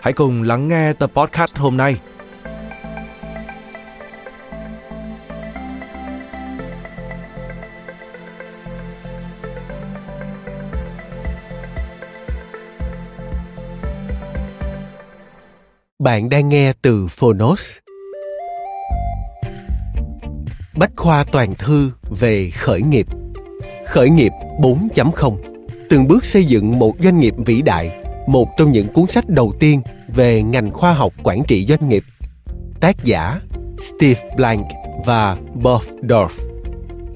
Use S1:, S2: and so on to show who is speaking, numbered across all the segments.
S1: hãy cùng lắng nghe tập podcast hôm nay.
S2: Bạn đang nghe từ Phonos. Bách khoa toàn thư về khởi nghiệp. Khởi nghiệp 4.0 từng bước xây dựng một doanh nghiệp vĩ đại, một trong những cuốn sách đầu tiên về ngành khoa học quản trị doanh nghiệp. Tác giả Steve Blank và Bob Dorf.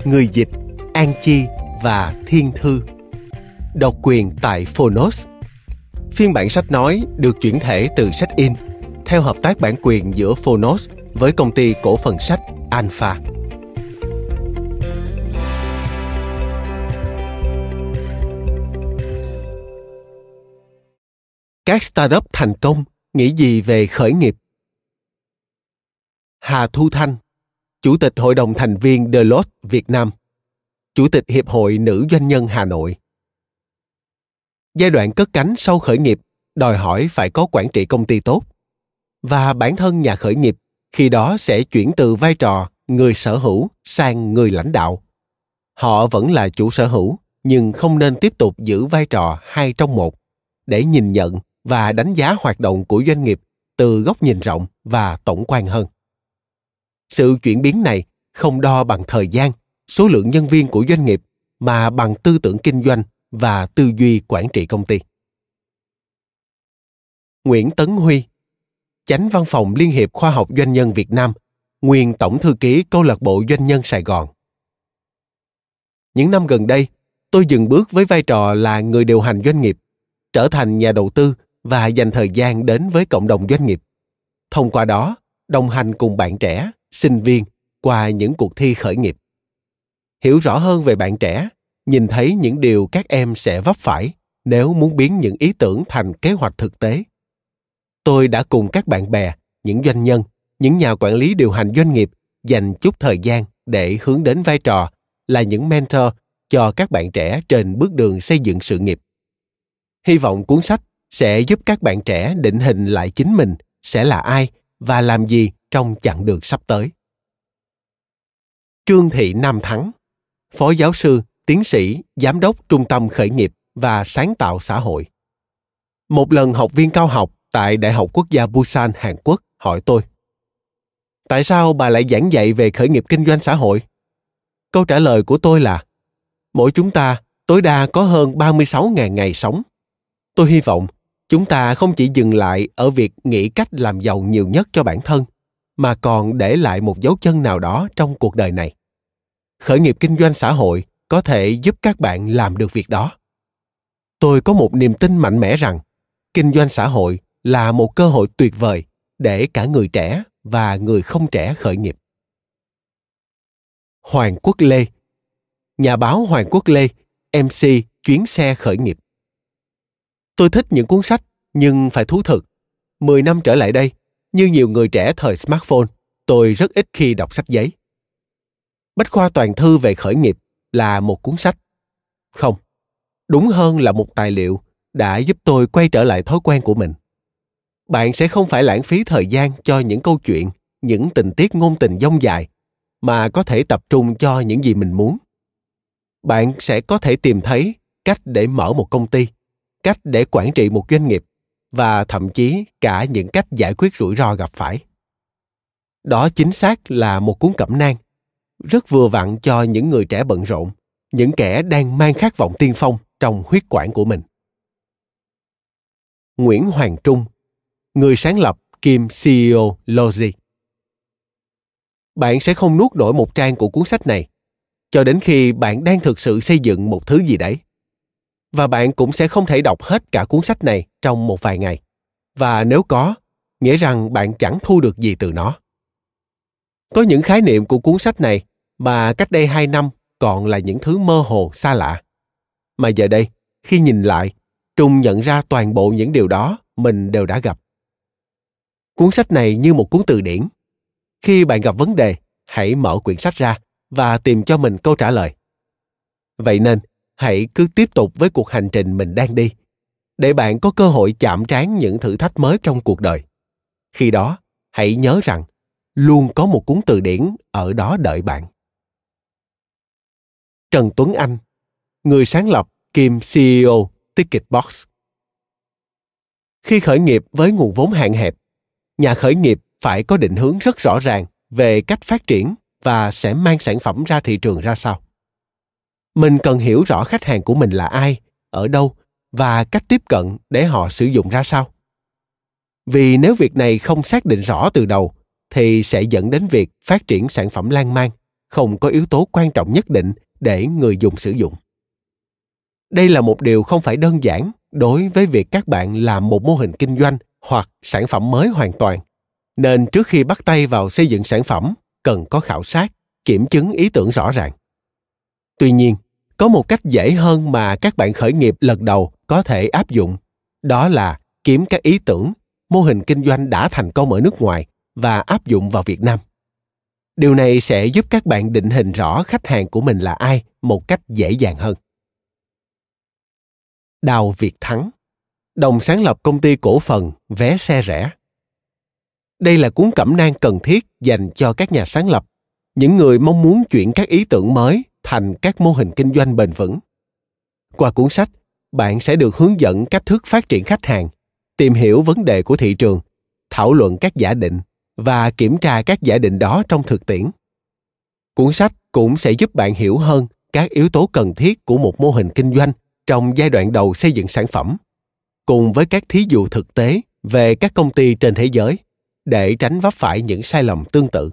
S2: Người dịch An Chi và Thiên Thư. Độc quyền tại Phonos. Phiên bản sách nói được chuyển thể từ sách in, theo hợp tác bản quyền giữa Phonos với công ty cổ phần sách Alpha. Các startup thành công nghĩ gì về khởi nghiệp? Hà Thu Thanh, Chủ tịch Hội đồng thành viên Deloitte Việt Nam, Chủ tịch Hiệp hội Nữ Doanh nhân Hà Nội. Giai đoạn cất cánh sau khởi nghiệp đòi hỏi phải có quản trị công ty tốt và bản thân nhà khởi nghiệp khi đó sẽ chuyển từ vai trò người sở hữu sang người lãnh đạo họ vẫn là chủ sở hữu nhưng không nên tiếp tục giữ vai trò hai trong một để nhìn nhận và đánh giá hoạt động của doanh nghiệp từ góc nhìn rộng và tổng quan hơn sự chuyển biến này không đo bằng thời gian số lượng nhân viên của doanh nghiệp mà bằng tư tưởng kinh doanh và tư duy quản trị công ty nguyễn tấn huy chánh văn phòng Liên hiệp Khoa học Doanh nhân Việt Nam, nguyên tổng thư ký câu lạc bộ doanh nhân Sài Gòn. Những năm gần đây, tôi dừng bước với vai trò là người điều hành doanh nghiệp, trở thành nhà đầu tư và dành thời gian đến với cộng đồng doanh nghiệp. Thông qua đó, đồng hành cùng bạn trẻ, sinh viên qua những cuộc thi khởi nghiệp. Hiểu rõ hơn về bạn trẻ, nhìn thấy những điều các em sẽ vấp phải nếu muốn biến những ý tưởng thành kế hoạch thực tế tôi đã cùng các bạn bè những doanh nhân những nhà quản lý điều hành doanh nghiệp dành chút thời gian để hướng đến vai trò là những mentor cho các bạn trẻ trên bước đường xây dựng sự nghiệp hy vọng cuốn sách sẽ giúp các bạn trẻ định hình lại chính mình sẽ là ai và làm gì trong chặng đường sắp tới trương thị nam thắng phó giáo sư tiến sĩ giám đốc trung tâm khởi nghiệp và sáng tạo xã hội một lần học viên cao học tại Đại học Quốc gia Busan, Hàn Quốc hỏi tôi Tại sao bà lại giảng dạy về khởi nghiệp kinh doanh xã hội? Câu trả lời của tôi là Mỗi chúng ta tối đa có hơn 36.000 ngày sống. Tôi hy vọng chúng ta không chỉ dừng lại ở việc nghĩ cách làm giàu nhiều nhất cho bản thân, mà còn để lại một dấu chân nào đó trong cuộc đời này. Khởi nghiệp kinh doanh xã hội có thể giúp các bạn làm được việc đó. Tôi có một niềm tin mạnh mẽ rằng kinh doanh xã hội là một cơ hội tuyệt vời để cả người trẻ và người không trẻ khởi nghiệp. Hoàng Quốc Lê Nhà báo Hoàng Quốc Lê, MC Chuyến xe khởi nghiệp. Tôi thích những cuốn sách, nhưng phải thú thực. Mười năm trở lại đây, như nhiều người trẻ thời smartphone, tôi rất ít khi đọc sách giấy. Bách khoa toàn thư về khởi nghiệp là một cuốn sách. Không, đúng hơn là một tài liệu đã giúp tôi quay trở lại thói quen của mình bạn sẽ không phải lãng phí thời gian cho những câu chuyện những tình tiết ngôn tình dông dài mà có thể tập trung cho những gì mình muốn bạn sẽ có thể tìm thấy cách để mở một công ty cách để quản trị một doanh nghiệp và thậm chí cả những cách giải quyết rủi ro gặp phải. Đó chính xác là một cuốn cẩm nang, rất vừa vặn cho những người trẻ bận rộn, những kẻ đang mang khát vọng tiên phong trong huyết quản của mình. Nguyễn hoàng trung, người sáng lập Kim ceo logi. Bạn sẽ không nuốt nổi một trang của cuốn sách này, cho đến khi bạn đang thực sự xây dựng một thứ gì đấy và bạn cũng sẽ không thể đọc hết cả cuốn sách này trong một vài ngày. Và nếu có, nghĩa rằng bạn chẳng thu được gì từ nó. Có những khái niệm của cuốn sách này mà cách đây hai năm còn là những thứ mơ hồ xa lạ. Mà giờ đây, khi nhìn lại trung nhận ra toàn bộ những điều đó mình đều đã gặp. Cuốn sách này như một cuốn từ điển. Khi bạn gặp vấn đề, hãy mở quyển sách ra và tìm cho mình câu trả lời. Vậy nên hãy cứ tiếp tục với cuộc hành trình mình đang đi, để bạn có cơ hội chạm trán những thử thách mới trong cuộc đời. Khi đó, hãy nhớ rằng, luôn có một cuốn từ điển ở đó đợi bạn. Trần tuấn anh, người sáng lập kiêm ceo ticketbox khi khởi nghiệp với nguồn vốn hạn hẹp, nhà khởi nghiệp phải có định hướng rất rõ ràng về cách phát triển và sẽ mang sản phẩm ra thị trường ra sao mình cần hiểu rõ khách hàng của mình là ai, ở đâu và cách tiếp cận để họ sử dụng ra sao. Vì nếu việc này không xác định rõ từ đầu, thì sẽ dẫn đến việc phát triển sản phẩm lan man, không có yếu tố quan trọng nhất định để người dùng sử dụng. Đây là một điều không phải đơn giản đối với việc các bạn làm một mô hình kinh doanh hoặc sản phẩm mới hoàn toàn, nên trước khi bắt tay vào xây dựng sản phẩm, cần có khảo sát, kiểm chứng ý tưởng rõ ràng tuy nhiên, có một cách dễ hơn mà các bạn khởi nghiệp lần đầu có thể áp dụng, đó là kiếm các ý tưởng, mô hình kinh doanh đã thành công ở nước ngoài và áp dụng vào việt nam. Điều này sẽ giúp các bạn định hình rõ khách hàng của mình là ai một cách dễ dàng hơn. Đào việt thắng, đồng sáng lập công ty cổ phần vé xe rẻ. Đây là cuốn cẩm nang cần thiết dành cho các nhà sáng lập, những người mong muốn chuyển các ý tưởng mới thành các mô hình kinh doanh bền vững. Qua cuốn sách, bạn sẽ được hướng dẫn cách thức phát triển khách hàng, tìm hiểu vấn đề của thị trường, thảo luận các giả định và kiểm tra các giả định đó trong thực tiễn. Cuốn sách cũng sẽ giúp bạn hiểu hơn các yếu tố cần thiết của một mô hình kinh doanh trong giai đoạn đầu xây dựng sản phẩm, cùng với các thí dụ thực tế về các công ty trên thế giới để tránh vấp phải những sai lầm tương tự.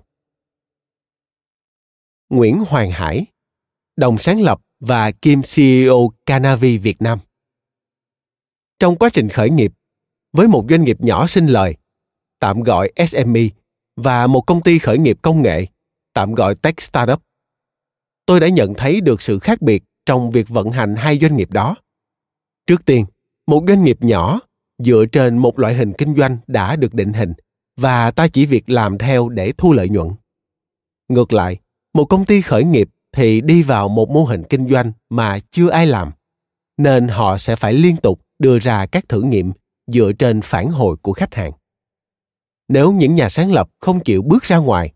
S2: Nguyễn hoàng hải đồng sáng lập và kiêm ceo canavi việt nam. Trong quá trình khởi nghiệp, với một doanh nghiệp nhỏ sinh lời, tạm gọi sme và một công ty khởi nghiệp công nghệ, tạm gọi tech startup, tôi đã nhận thấy được sự khác biệt trong việc vận hành hai doanh nghiệp đó. Trước tiên, một doanh nghiệp nhỏ dựa trên một loại hình kinh doanh đã được định hình và ta chỉ việc làm theo để thu lợi nhuận. Ngược lại, một công ty khởi nghiệp thì đi vào một mô hình kinh doanh mà chưa ai làm, nên họ sẽ phải liên tục đưa ra các thử nghiệm dựa trên phản hồi của khách hàng. Nếu những nhà sáng lập không chịu bước ra ngoài,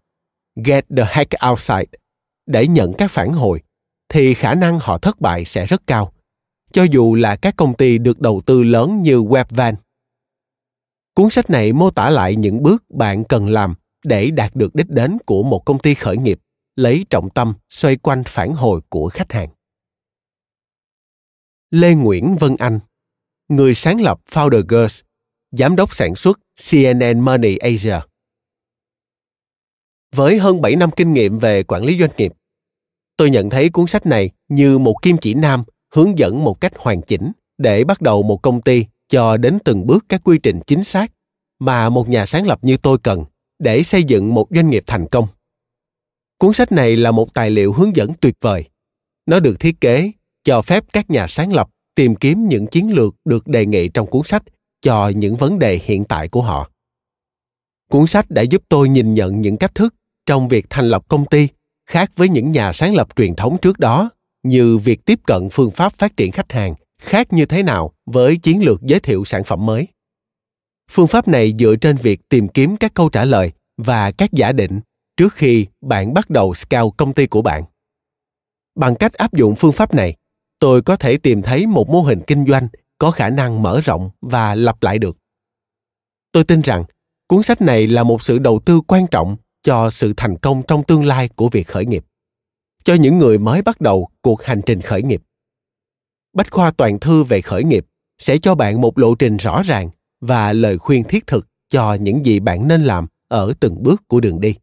S2: get the heck outside, để nhận các phản hồi, thì khả năng họ thất bại sẽ rất cao, cho dù là các công ty được đầu tư lớn như webvan. Cuốn sách này mô tả lại những bước bạn cần làm để đạt được đích đến của một công ty khởi nghiệp lấy trọng tâm xoay quanh phản hồi của khách hàng lê nguyễn vân anh người sáng lập founder girls giám đốc sản xuất cnn money asia với hơn 7 năm kinh nghiệm về quản lý doanh nghiệp, tôi nhận thấy cuốn sách này như một kim chỉ nam hướng dẫn một cách hoàn chỉnh để bắt đầu một công ty cho đến từng bước các quy trình chính xác mà một nhà sáng lập như tôi cần để xây dựng một doanh nghiệp thành công. Cuốn sách này là một tài liệu hướng dẫn tuyệt vời. Nó được thiết kế, cho phép các nhà sáng lập tìm kiếm những chiến lược được đề nghị trong cuốn sách cho những vấn đề hiện tại của họ. Cuốn sách đã giúp tôi nhìn nhận những cách thức trong việc thành lập công ty khác với những nhà sáng lập truyền thống trước đó, như việc tiếp cận phương pháp phát triển khách hàng khác như thế nào với chiến lược giới thiệu sản phẩm mới phương pháp này dựa trên việc tìm kiếm các câu trả lời và các giả định trước khi bạn bắt đầu scout công ty của bạn. Bằng cách áp dụng phương pháp này, tôi có thể tìm thấy một mô hình kinh doanh có khả năng mở rộng và lặp lại được. Tôi tin rằng, cuốn sách này là một sự đầu tư quan trọng cho sự thành công trong tương lai của việc khởi nghiệp, cho những người mới bắt đầu cuộc hành trình khởi nghiệp. Bách khoa toàn thư về khởi nghiệp sẽ cho bạn một lộ trình rõ ràng và lời khuyên thiết thực cho những gì bạn nên làm ở từng bước của đường đi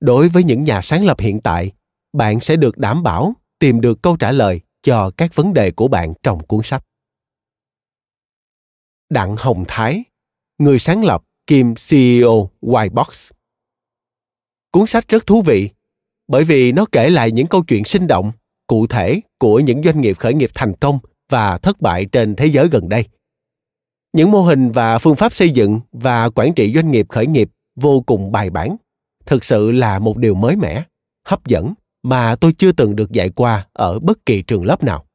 S2: đối với những nhà sáng lập hiện tại, bạn sẽ được đảm bảo tìm được câu trả lời cho các vấn đề của bạn trong cuốn sách. Đặng hồng thái, người sáng lập kiêm ceo whitebox cuốn sách rất thú vị, bởi vì nó kể lại những câu chuyện sinh động, cụ thể của những doanh nghiệp khởi nghiệp thành công và thất bại trên thế giới gần đây. Những mô hình và phương pháp xây dựng và quản trị doanh nghiệp khởi nghiệp vô cùng bài bản thực sự là một điều mới mẻ, hấp dẫn mà tôi chưa từng được dạy qua ở bất kỳ trường lớp nào.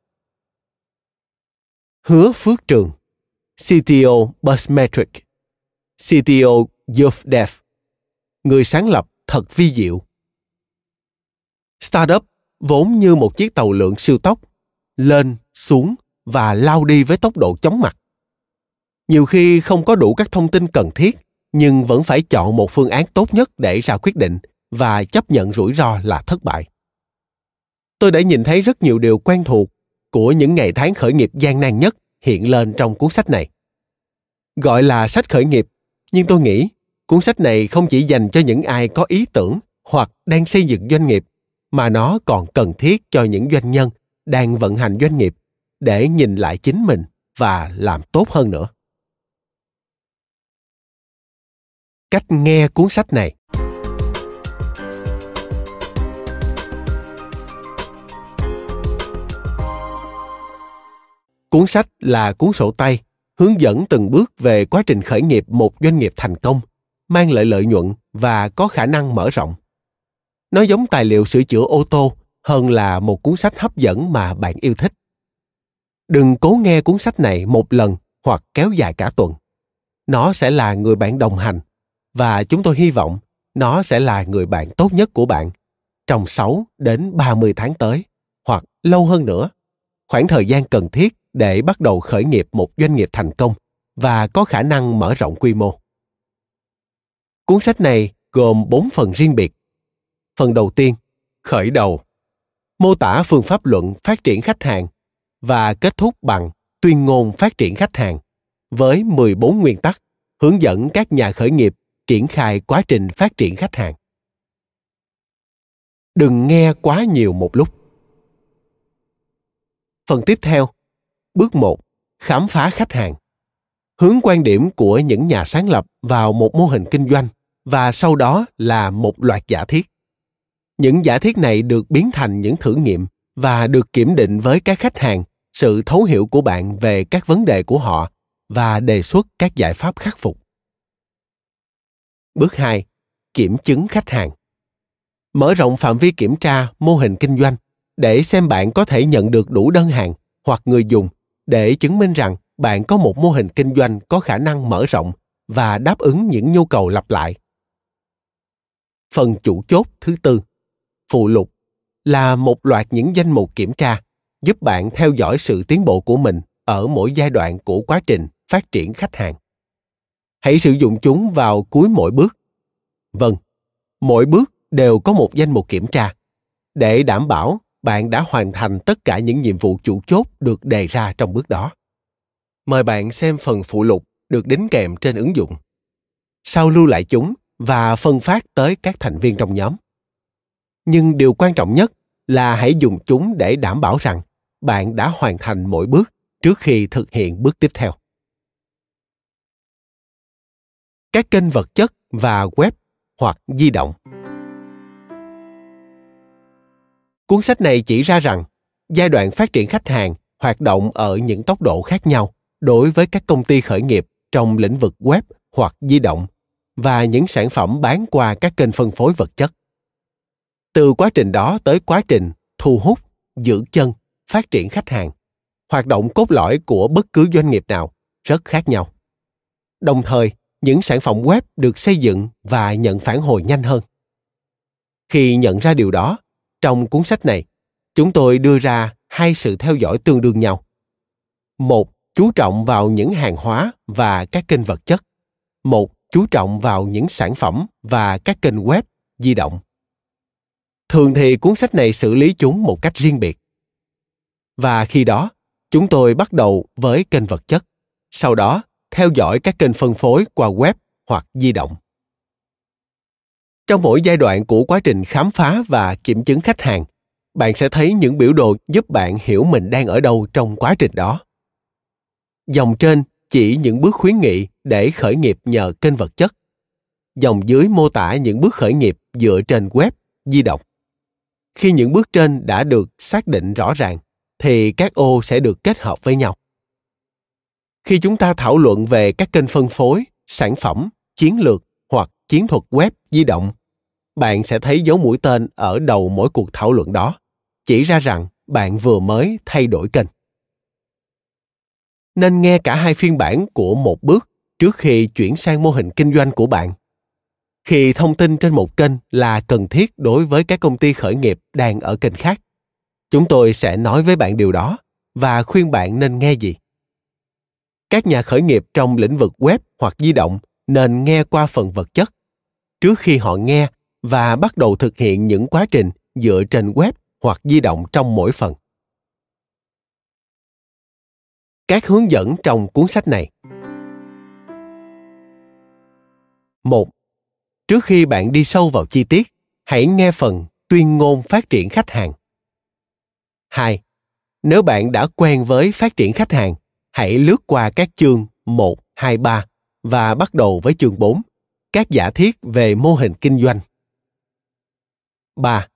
S2: Hứa phước trường cto busmetric cto youth dev, người sáng lập thật vi diệu. Startup vốn như một chiếc tàu lượn siêu tốc, lên, xuống và lao đi với tốc độ chóng mặt. Nhiều khi không có đủ các thông tin cần thiết nhưng vẫn phải chọn một phương án tốt nhất để ra quyết định và chấp nhận rủi ro là thất bại. Tôi đã nhìn thấy rất nhiều điều quen thuộc của những ngày tháng khởi nghiệp gian nan nhất hiện lên trong cuốn sách này. Gọi là sách khởi nghiệp, nhưng tôi nghĩ cuốn sách này không chỉ dành cho những ai có ý tưởng hoặc đang xây dựng doanh nghiệp, mà nó còn cần thiết cho những doanh nhân đang vận hành doanh nghiệp để nhìn lại chính mình và làm tốt hơn nữa. Cách nghe cuốn sách này. Cuốn sách là cuốn sổ tay, hướng dẫn từng bước về quá trình khởi nghiệp một doanh nghiệp thành công, mang lại lợi nhuận và có khả năng mở rộng. Nó giống tài liệu sửa chữa ô tô, hơn là một cuốn sách hấp dẫn mà bạn yêu thích. Đừng cố nghe cuốn sách này một lần hoặc kéo dài cả tuần. Nó sẽ là người bạn đồng hành và chúng tôi hy vọng nó sẽ là người bạn tốt nhất của bạn trong 6 đến 30 tháng tới hoặc lâu hơn nữa. Khoảng thời gian cần thiết để bắt đầu khởi nghiệp một doanh nghiệp thành công và có khả năng mở rộng quy mô. Cuốn sách này gồm 4 phần riêng biệt. Phần đầu tiên, khởi đầu, mô tả phương pháp luận phát triển khách hàng và kết thúc bằng tuyên ngôn phát triển khách hàng với 14 nguyên tắc hướng dẫn các nhà khởi nghiệp triển khai quá trình phát triển khách hàng. Đừng nghe quá nhiều một lúc. Phần tiếp theo, bước 1, khám phá khách hàng. Hướng quan điểm của những nhà sáng lập vào một mô hình kinh doanh và sau đó là một loạt giả thiết. Những giả thiết này được biến thành những thử nghiệm và được kiểm định với các khách hàng sự thấu hiểu của bạn về các vấn đề của họ và đề xuất các giải pháp khắc phục. Bước 2. Kiểm chứng khách hàng. Mở rộng phạm vi kiểm tra mô hình kinh doanh để xem bạn có thể nhận được đủ đơn hàng hoặc người dùng để chứng minh rằng bạn có một mô hình kinh doanh có khả năng mở rộng và đáp ứng những nhu cầu lặp lại. Phần chủ chốt thứ tư, phụ lục là một loạt những danh mục kiểm tra giúp bạn theo dõi sự tiến bộ của mình ở mỗi giai đoạn của quá trình phát triển khách hàng hãy sử dụng chúng vào cuối mỗi bước. Vâng mỗi bước đều có một danh mục kiểm tra. Để đảm bảo, bạn đã hoàn thành tất cả những nhiệm vụ chủ chốt được đề ra trong bước đó. Mời bạn xem phần phụ lục được đính kèm trên ứng dụng. Sau lưu lại chúng và phân phát tới các thành viên trong nhóm. Nhưng điều quan trọng nhất là hãy dùng chúng để đảm bảo rằng bạn đã hoàn thành mỗi bước trước khi thực hiện bước tiếp theo. Các kênh vật chất và web hoặc di động. Cuốn sách này chỉ ra rằng giai đoạn phát triển khách hàng hoạt động ở những tốc độ khác nhau đối với các công ty khởi nghiệp trong lĩnh vực web hoặc di động và những sản phẩm bán qua các kênh phân phối vật chất. Từ quá trình đó tới quá trình thu hút, giữ chân, phát triển khách hàng, hoạt động cốt lõi của bất cứ doanh nghiệp nào rất khác nhau. Đồng thời, những sản phẩm web được xây dựng và nhận phản hồi nhanh hơn. Khi nhận ra điều đó, trong cuốn sách này, chúng tôi đưa ra hai sự theo dõi tương đương nhau. Một, chú trọng vào những hàng hóa và các kênh vật chất. Một, chú trọng vào những sản phẩm và các kênh web di động. Thường thì cuốn sách này xử lý chúng một cách riêng biệt. Và khi đó, chúng tôi bắt đầu với kênh vật chất. Sau đó theo dõi các kênh phân phối qua web hoặc di động. Trong mỗi giai đoạn của quá trình khám phá và kiểm chứng khách hàng, bạn sẽ thấy những biểu đồ giúp bạn hiểu mình đang ở đâu trong quá trình đó. Dòng trên chỉ những bước khuyến nghị để khởi nghiệp nhờ kênh vật chất. Dòng dưới mô tả những bước khởi nghiệp dựa trên web, di động. Khi những bước trên đã được xác định rõ ràng, thì các ô sẽ được kết hợp với nhau khi chúng ta thảo luận về các kênh phân phối, sản phẩm, chiến lược hoặc chiến thuật web di động, bạn sẽ thấy dấu mũi tên ở đầu mỗi cuộc thảo luận đó, chỉ ra rằng bạn vừa mới thay đổi kênh. Nên nghe cả hai phiên bản của một bước trước khi chuyển sang mô hình kinh doanh của bạn. Khi thông tin trên một kênh là cần thiết đối với các công ty khởi nghiệp đang ở kênh khác, chúng tôi sẽ nói với bạn điều đó và khuyên bạn nên nghe gì các nhà khởi nghiệp trong lĩnh vực web hoặc di động nên nghe qua phần vật chất. Trước khi họ nghe và bắt đầu thực hiện những quá trình dựa trên web hoặc di động trong mỗi phần. Các hướng dẫn trong cuốn sách này. Một trước khi bạn đi sâu vào chi tiết hãy nghe phần tuyên ngôn phát triển khách hàng. 2. Nếu bạn đã quen với phát triển khách hàng, hãy lướt qua các chương 1, 2, 3 và bắt đầu với chương 4, các giả thiết về mô hình kinh doanh. 3.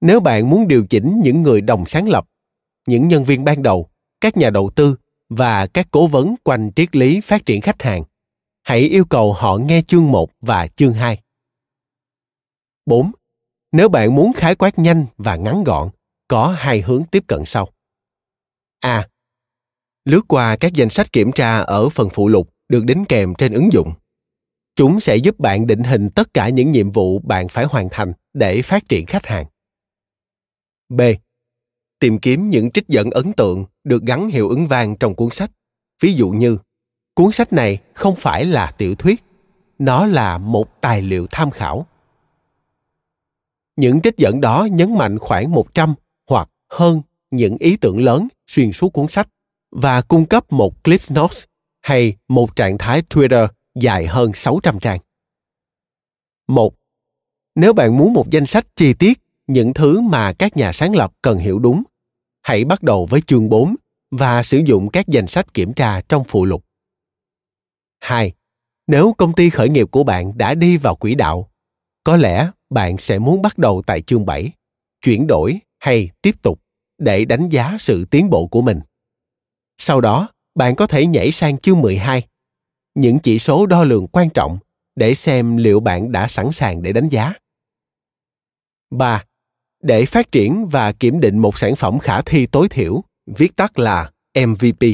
S2: Nếu bạn muốn điều chỉnh những người đồng sáng lập, những nhân viên ban đầu, các nhà đầu tư và các cố vấn quanh triết lý phát triển khách hàng, hãy yêu cầu họ nghe chương 1 và chương 2. 4. Nếu bạn muốn khái quát nhanh và ngắn gọn, có hai hướng tiếp cận sau. A. Lướt qua các danh sách kiểm tra ở phần phụ lục được đính kèm trên ứng dụng. Chúng sẽ giúp bạn định hình tất cả những nhiệm vụ bạn phải hoàn thành để phát triển khách hàng. B. Tìm kiếm những trích dẫn ấn tượng được gắn hiệu ứng vang trong cuốn sách. Ví dụ như, cuốn sách này không phải là tiểu thuyết, nó là một tài liệu tham khảo. Những trích dẫn đó nhấn mạnh khoảng 100 hoặc hơn những ý tưởng lớn xuyên suốt cuốn sách và cung cấp một clip notes hay một trạng thái Twitter dài hơn 600 trang. Một, nếu bạn muốn một danh sách chi tiết những thứ mà các nhà sáng lập cần hiểu đúng, hãy bắt đầu với chương 4 và sử dụng các danh sách kiểm tra trong phụ lục. 2. Nếu công ty khởi nghiệp của bạn đã đi vào quỹ đạo, có lẽ bạn sẽ muốn bắt đầu tại chương 7, chuyển đổi hay tiếp tục để đánh giá sự tiến bộ của mình. Sau đó, bạn có thể nhảy sang chương 12, những chỉ số đo lường quan trọng để xem liệu bạn đã sẵn sàng để đánh giá. 3. Để phát triển và kiểm định một sản phẩm khả thi tối thiểu, viết tắt là MVP,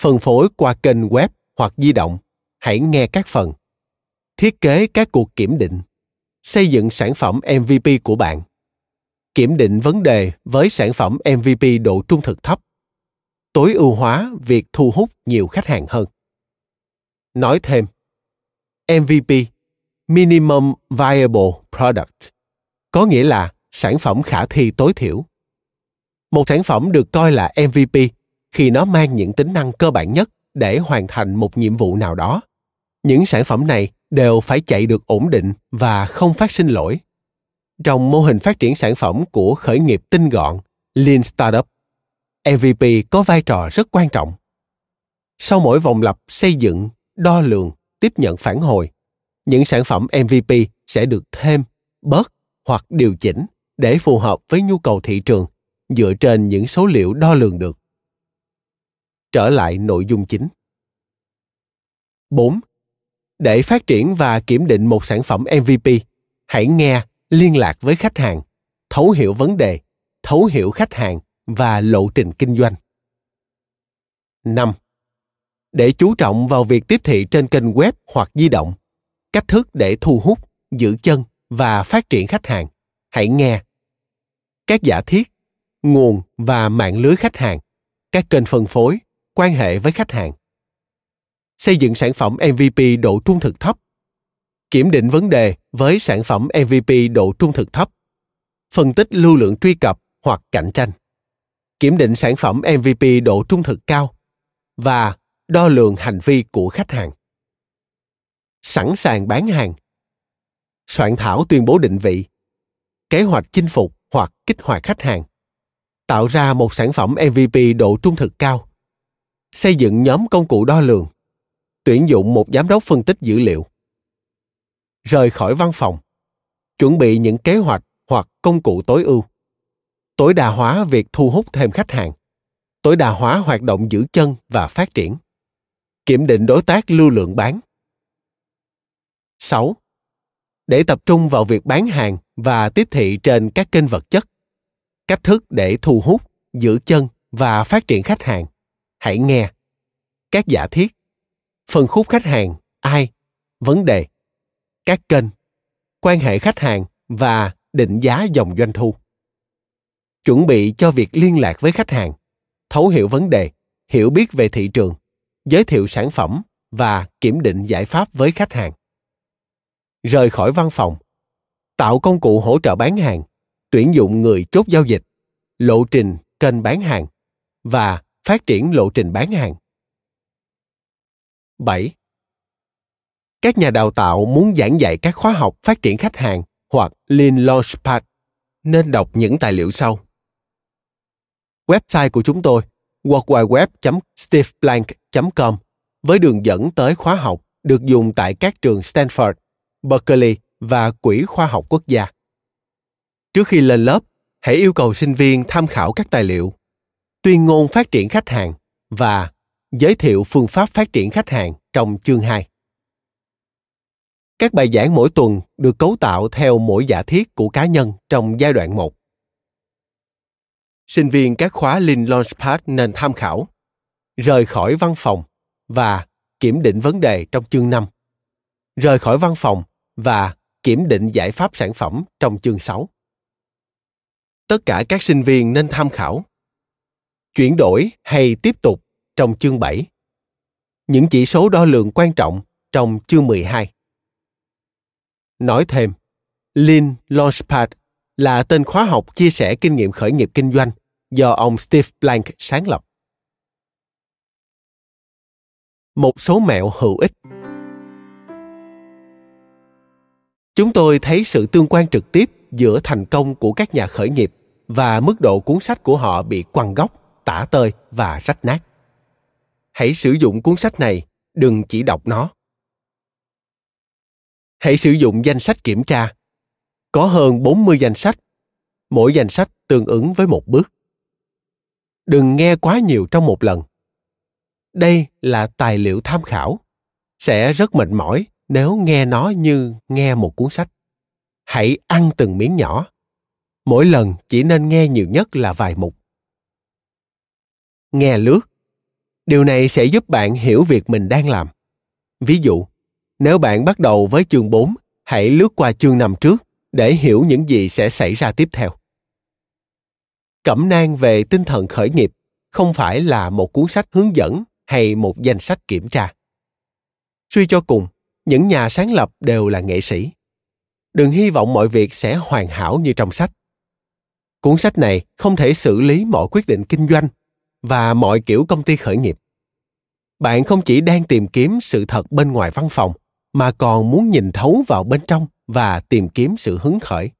S2: phân phối qua kênh web hoặc di động, hãy nghe các phần. Thiết kế các cuộc kiểm định, xây dựng sản phẩm MVP của bạn kiểm định vấn đề với sản phẩm mvp độ trung thực thấp tối ưu hóa việc thu hút nhiều khách hàng hơn. Nói thêm mvp minimum viable product, có nghĩa là sản phẩm khả thi tối thiểu. Một sản phẩm được coi là mvp khi nó mang những tính năng cơ bản nhất để hoàn thành một nhiệm vụ nào đó. Những sản phẩm này đều phải chạy được ổn định và không phát sinh lỗi. Trong mô hình phát triển sản phẩm của khởi nghiệp tinh gọn, Lean Startup. MVP có vai trò rất quan trọng. Sau mỗi vòng lặp xây dựng, đo lường, tiếp nhận phản hồi, những sản phẩm MVP sẽ được thêm, bớt hoặc điều chỉnh để phù hợp với nhu cầu thị trường dựa trên những số liệu đo lường được. Trở lại nội dung chính. 4. Để phát triển và kiểm định một sản phẩm MVP, hãy nghe liên lạc với khách hàng thấu hiểu vấn đề thấu hiểu khách hàng và lộ trình kinh doanh 5. Để chú trọng vào việc tiếp thị trên kênh web hoặc di động, cách thức để thu hút, giữ chân và phát triển khách hàng, hãy nghe. Các giả thiết, nguồn và mạng lưới khách hàng, các kênh phân phối, quan hệ với khách hàng. Xây dựng sản phẩm MVP độ trung thực thấp, kiểm định vấn đề với sản phẩm mvp độ trung thực thấp phân tích lưu lượng truy cập hoặc cạnh tranh kiểm định sản phẩm mvp độ trung thực cao và đo lường hành vi của khách hàng. Sẵn sàng bán hàng. Soạn thảo tuyên bố định vị. Kế hoạch chinh phục hoặc kích hoạt khách hàng. Tạo ra một sản phẩm mvp độ trung thực cao. Xây dựng nhóm công cụ đo lường. Tuyển dụng một giám đốc phân tích dữ liệu. Rời khỏi văn phòng. Chuẩn bị những kế hoạch hoặc công cụ tối ưu tối đa hóa việc thu hút thêm khách hàng. Tối đa hóa hoạt động giữ chân và phát triển. Kiểm định đối tác lưu lượng bán. 6. Để tập trung vào việc bán hàng và tiếp thị trên các kênh vật chất, cách thức để thu hút, giữ chân và phát triển khách hàng, hãy nghe. Các giả thiết, phân khúc khách hàng, ai, vấn đề, các kênh, quan hệ khách hàng và định giá dòng doanh thu. Chuẩn bị cho việc liên lạc với khách hàng, thấu hiểu vấn đề, hiểu biết về thị trường, giới thiệu sản phẩm và kiểm định giải pháp với khách hàng rời khỏi văn phòng tạo công cụ hỗ trợ bán hàng tuyển dụng người chốt giao dịch lộ trình kênh bán hàng và phát triển lộ trình bán hàng 7. Các nhà đào tạo muốn giảng dạy các khóa học phát triển khách hàng hoặc Lean Launchpad nên đọc những tài liệu sau. Website của chúng tôi www.steveblank.com với đường dẫn tới khóa học được dùng tại các trường Stanford, Berkeley và Quỹ Khoa học Quốc gia. Trước khi lên lớp, hãy yêu cầu sinh viên tham khảo các tài liệu, tuyên ngôn phát triển khách hàng và giới thiệu phương pháp phát triển khách hàng trong chương 2. Các bài giảng mỗi tuần được cấu tạo theo mỗi giả thiết của cá nhân trong giai đoạn 1. Sinh viên các khóa Lean Launchpad nên tham khảo rời khỏi văn phòng và kiểm định vấn đề trong chương 5. Rời khỏi văn phòng và kiểm định giải pháp sản phẩm trong chương 6. Tất cả các sinh viên nên tham khảo chuyển đổi hay tiếp tục trong chương 7. Những chỉ số đo lường quan trọng trong chương 12. Nói thêm, Lean Launchpad là tên khóa học chia sẻ kinh nghiệm khởi nghiệp kinh doanh do ông Steve Blank sáng lập. Một số mẹo hữu ích Chúng tôi thấy sự tương quan trực tiếp giữa thành công của các nhà khởi nghiệp và mức độ cuốn sách của họ bị quăng góc, tả tơi và rách nát. Hãy sử dụng cuốn sách này, đừng chỉ đọc nó. Hãy sử dụng danh sách kiểm tra. Có hơn 40 danh sách. Mỗi danh sách tương ứng với một bước. Đừng nghe quá nhiều trong một lần. Đây là tài liệu tham khảo. Sẽ rất mệt mỏi nếu nghe nó như nghe một cuốn sách hãy ăn từng miếng nhỏ mỗi lần chỉ nên nghe nhiều nhất là vài mục nghe lướt điều này sẽ giúp bạn hiểu việc mình đang làm ví dụ nếu bạn bắt đầu với chương 4, hãy lướt qua chương năm trước để hiểu những gì sẽ xảy ra tiếp theo. Cẩm nang về tinh thần khởi nghiệp không phải là một cuốn sách hướng dẫn hay một danh sách kiểm tra. Suy cho cùng, những nhà sáng lập đều là nghệ sĩ. Đừng hy vọng mọi việc sẽ hoàn hảo như trong sách. Cuốn sách này không thể xử lý mọi quyết định kinh doanh và mọi kiểu công ty khởi nghiệp. Bạn không chỉ đang tìm kiếm sự thật bên ngoài văn phòng mà còn muốn nhìn thấu vào bên trong và tìm kiếm sự hứng khởi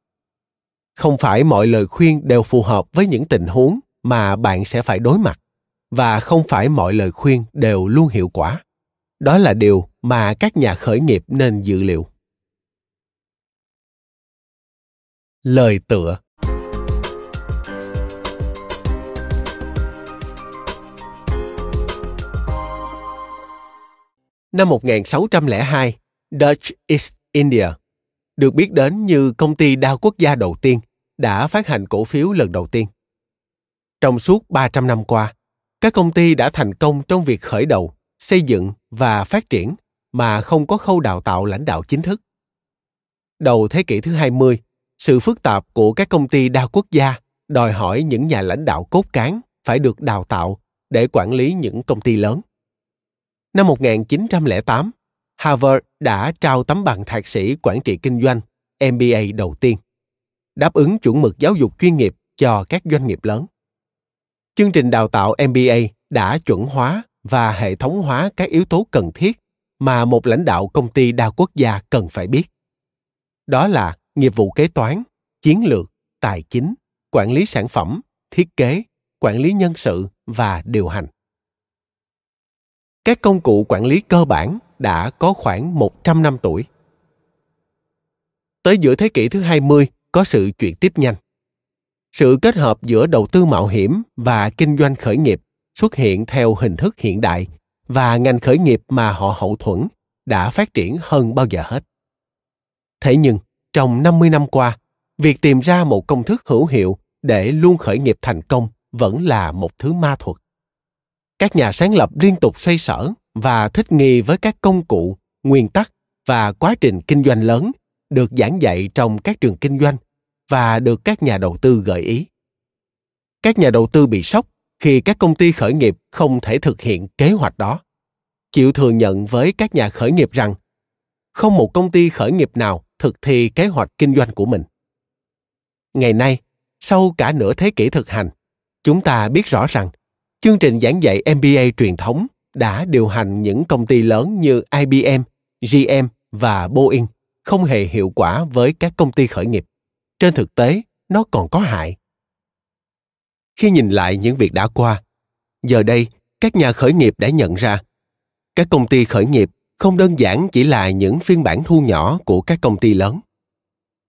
S2: không phải mọi lời khuyên đều phù hợp với những tình huống mà bạn sẽ phải đối mặt và không phải mọi lời khuyên đều luôn hiệu quả. Đó là điều mà các nhà khởi nghiệp nên dự liệu. Lời tựa. Năm 1602, Dutch East India, được biết đến như công ty đa quốc gia đầu tiên, đã phát hành cổ phiếu lần đầu tiên. Trong suốt 300 năm qua, các công ty đã thành công trong việc khởi đầu, xây dựng và phát triển mà không có khâu đào tạo lãnh đạo chính thức. Đầu thế kỷ thứ 20, sự phức tạp của các công ty đa quốc gia đòi hỏi những nhà lãnh đạo cốt cán phải được đào tạo để quản lý những công ty lớn. Năm 1908, Harvard đã trao tấm bằng thạc sĩ quản trị kinh doanh MBA đầu tiên, đáp ứng chuẩn mực giáo dục chuyên nghiệp cho các doanh nghiệp lớn. Chương trình đào tạo MBA đã chuẩn hóa và hệ thống hóa các yếu tố cần thiết mà một lãnh đạo công ty đa quốc gia cần phải biết. Đó là nghiệp vụ kế toán, chiến lược, tài chính, quản lý sản phẩm, thiết kế, quản lý nhân sự và điều hành. Các công cụ quản lý cơ bản đã có khoảng 100 năm tuổi. Tới giữa thế kỷ thứ 20 có sự chuyển tiếp nhanh. Sự kết hợp giữa đầu tư mạo hiểm và kinh doanh khởi nghiệp xuất hiện theo hình thức hiện đại và ngành khởi nghiệp mà họ hậu thuẫn đã phát triển hơn bao giờ hết. Thế nhưng, trong 50 năm qua, việc tìm ra một công thức hữu hiệu để luôn khởi nghiệp thành công vẫn là một thứ ma thuật. Các nhà sáng lập liên tục xoay sở và thích nghi với các công cụ, nguyên tắc và quá trình kinh doanh lớn được giảng dạy trong các trường kinh doanh và được các nhà đầu tư gợi ý. Các nhà đầu tư bị sốc khi các công ty khởi nghiệp không thể thực hiện kế hoạch đó. Chịu thừa nhận với các nhà khởi nghiệp rằng không một công ty khởi nghiệp nào thực thi kế hoạch kinh doanh của mình. Ngày nay, sau cả nửa thế kỷ thực hành, chúng ta biết rõ rằng chương trình giảng dạy MBA truyền thống đã điều hành những công ty lớn như IBM, GM và Boeing không hề hiệu quả với các công ty khởi nghiệp. Trên thực tế, nó còn có hại. Khi nhìn lại những việc đã qua, giờ đây các nhà khởi nghiệp đã nhận ra các công ty khởi nghiệp không đơn giản chỉ là những phiên bản thu nhỏ của các công ty lớn.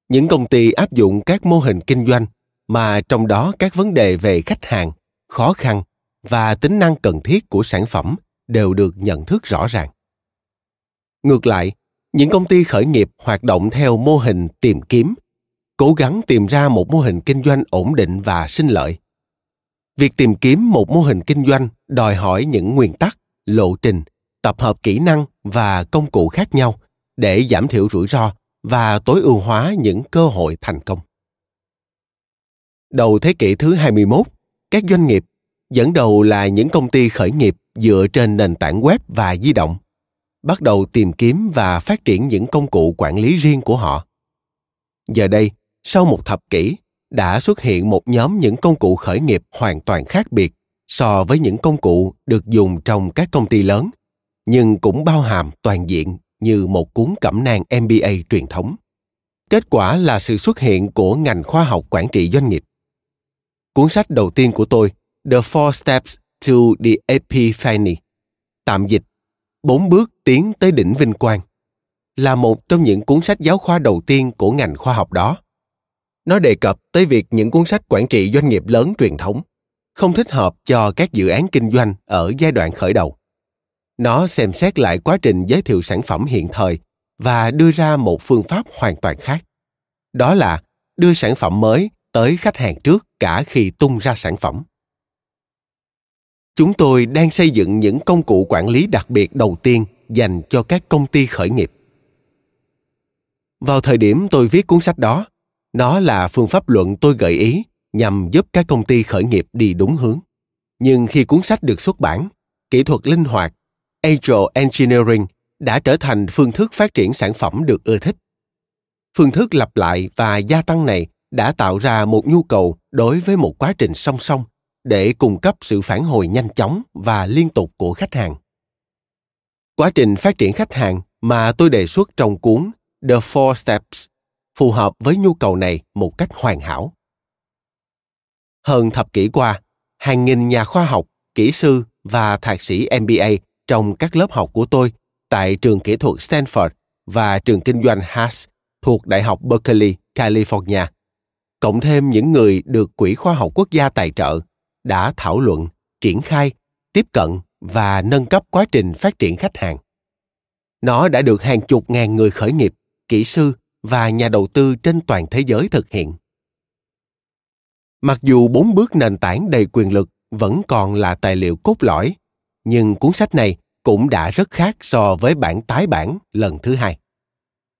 S2: Những công ty áp dụng các mô hình kinh doanh mà trong đó các vấn đề về khách hàng, khó khăn và tính năng cần thiết của sản phẩm đều được nhận thức rõ ràng ngược lại những công ty khởi nghiệp hoạt động theo mô hình tìm kiếm cố gắng tìm ra một mô hình kinh doanh ổn định và sinh lợi việc tìm kiếm một mô hình kinh doanh đòi hỏi những nguyên tắc lộ trình tập hợp kỹ năng và công cụ khác nhau để giảm thiểu rủi ro và tối ưu hóa những cơ hội thành công. Đầu thế kỷ thứ 21, các doanh nghiệp dẫn đầu là những công ty khởi nghiệp dựa trên nền tảng web và di động, bắt đầu tìm kiếm và phát triển những công cụ quản lý riêng của họ giờ đây, sau một thập kỷ, đã xuất hiện một nhóm những công cụ khởi nghiệp hoàn toàn khác biệt so với những công cụ được dùng trong các công ty lớn, nhưng cũng bao hàm toàn diện như một cuốn cẩm nang MBA truyền thống. Kết quả là sự xuất hiện của ngành khoa học quản trị doanh nghiệp. Cuốn sách đầu tiên của tôi The Four Steps to the Epiphany, tạm dịch, bốn bước tiến tới đỉnh vinh quang, là một trong những cuốn sách giáo khoa đầu tiên của ngành khoa học đó. Nó đề cập tới việc những cuốn sách quản trị doanh nghiệp lớn truyền thống không thích hợp cho các dự án kinh doanh ở giai đoạn khởi đầu. Nó xem xét lại quá trình giới thiệu sản phẩm hiện thời và đưa ra một phương pháp hoàn toàn khác. Đó là đưa sản phẩm mới tới khách hàng trước cả khi tung ra sản phẩm chúng tôi đang xây dựng những công cụ quản lý đặc biệt đầu tiên dành cho các công ty khởi nghiệp. Vào thời điểm tôi viết cuốn sách đó, nó là phương pháp luận tôi gợi ý nhằm giúp các công ty khởi nghiệp đi đúng hướng. Nhưng khi cuốn sách được xuất bản, kỹ thuật linh hoạt, agile engineering đã trở thành phương thức phát triển sản phẩm được ưa thích. Phương thức lặp lại và gia tăng này đã tạo ra một nhu cầu đối với một quá trình song song để cung cấp sự phản hồi nhanh chóng và liên tục của khách hàng. Quá trình phát triển khách hàng mà tôi đề xuất trong cuốn the four steps phù hợp với nhu cầu này một cách hoàn hảo. Hơn thập kỷ qua, hàng nghìn nhà khoa học, kỹ sư và thạc sĩ mba trong các lớp học của tôi tại trường kỹ thuật stanford và trường kinh doanh haas thuộc đại học berkeley, california, cộng thêm những người được quỹ khoa học quốc gia tài trợ đã thảo luận, triển khai, tiếp cận và nâng cấp quá trình phát triển khách hàng. Nó đã được hàng chục ngàn người khởi nghiệp, kỹ sư và nhà đầu tư trên toàn thế giới thực hiện. Mặc dù bốn bước nền tảng đầy quyền lực vẫn còn là tài liệu cốt lõi, nhưng cuốn sách này cũng đã rất khác so với bản tái bản lần thứ hai.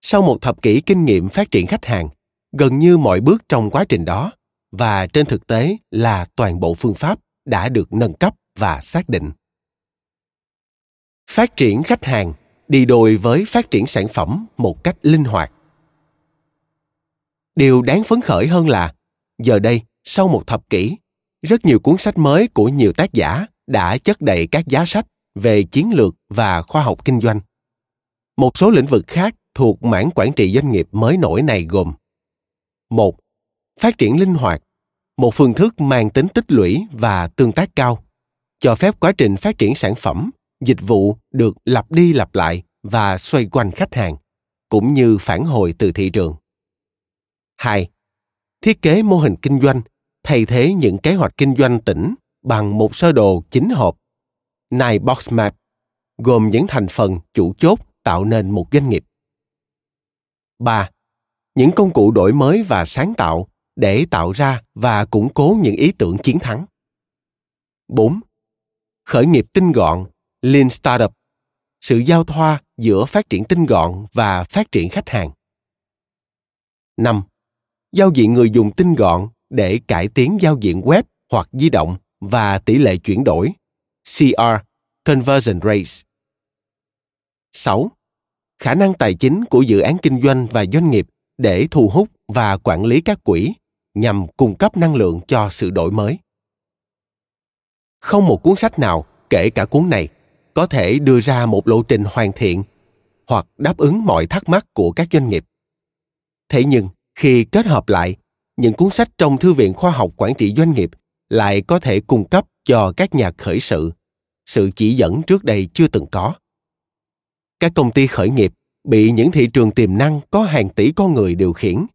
S2: Sau một thập kỷ kinh nghiệm phát triển khách hàng, gần như mọi bước trong quá trình đó và trên thực tế là toàn bộ phương pháp đã được nâng cấp và xác định. Phát triển khách hàng, đi đôi với phát triển sản phẩm một cách linh hoạt. Điều đáng phấn khởi hơn là, giờ đây, sau một thập kỷ, rất nhiều cuốn sách mới của nhiều tác giả đã chất đầy các giá sách về chiến lược và khoa học kinh doanh. Một số lĩnh vực khác thuộc mảng quản trị doanh nghiệp mới nổi này gồm, một, phát triển linh hoạt một phương thức mang tính tích lũy và tương tác cao, cho phép quá trình phát triển sản phẩm, dịch vụ được lặp đi lặp lại và xoay quanh khách hàng, cũng như phản hồi từ thị trường 2. Thiết kế mô hình kinh doanh, thay thế những kế hoạch kinh doanh tỉnh bằng một sơ đồ chính hộp Nine Box Map gồm những thành phần chủ chốt tạo nên một doanh nghiệp. 3. Những công cụ đổi mới và sáng tạo để tạo ra và củng cố những ý tưởng chiến thắng. 4. Khởi nghiệp tinh gọn, Lean Startup, sự giao thoa giữa phát triển tinh gọn và phát triển khách hàng. 5. Giao diện người dùng tinh gọn để cải tiến giao diện web hoặc di động và tỷ lệ chuyển đổi, CR, Conversion Rates. 6. Khả năng tài chính của dự án kinh doanh và doanh nghiệp để thu hút và quản lý các quỹ nhằm cung cấp năng lượng cho sự đổi mới. Không một cuốn sách nào, kể cả cuốn này, có thể đưa ra một lộ trình hoàn thiện hoặc đáp ứng mọi thắc mắc của các doanh nghiệp. Thế nhưng, khi kết hợp lại, những cuốn sách trong Thư viện Khoa học Quản trị Doanh nghiệp lại có thể cung cấp cho các nhà khởi sự sự chỉ dẫn trước đây chưa từng có. Các công ty khởi nghiệp bị những thị trường tiềm năng có hàng tỷ con người điều khiển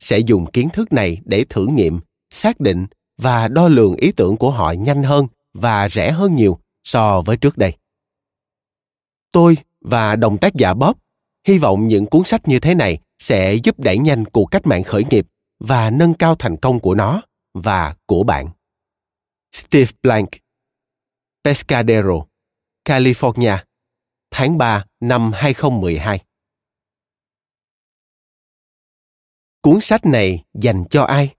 S2: sẽ dùng kiến thức này để thử nghiệm, xác định và đo lường ý tưởng của họ nhanh hơn và rẻ hơn nhiều so với trước đây. Tôi và đồng tác giả bob hy vọng những cuốn sách như thế này sẽ giúp đẩy nhanh cuộc cách mạng khởi nghiệp và nâng cao thành công của nó và của bạn. Steve blank, pescadero, california, tháng 3 năm 2012 Cuốn sách này dành cho ai?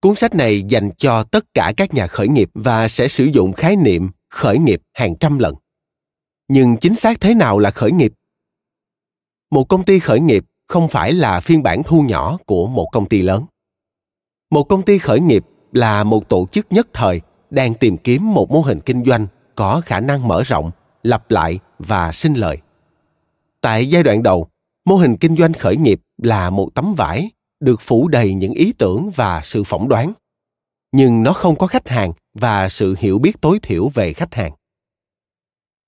S2: Cuốn sách này dành cho tất cả các nhà khởi nghiệp và sẽ sử dụng khái niệm khởi nghiệp hàng trăm lần. Nhưng chính xác thế nào là khởi nghiệp? Một công ty khởi nghiệp không phải là phiên bản thu nhỏ của một công ty lớn. Một công ty khởi nghiệp là một tổ chức nhất thời đang tìm kiếm một mô hình kinh doanh có khả năng mở rộng, lặp lại và sinh lời. tại giai đoạn đầu, mô hình kinh doanh khởi nghiệp là một tấm vải được phủ đầy những ý tưởng và sự phỏng đoán. Nhưng nó không có khách hàng và sự hiểu biết tối thiểu về khách hàng.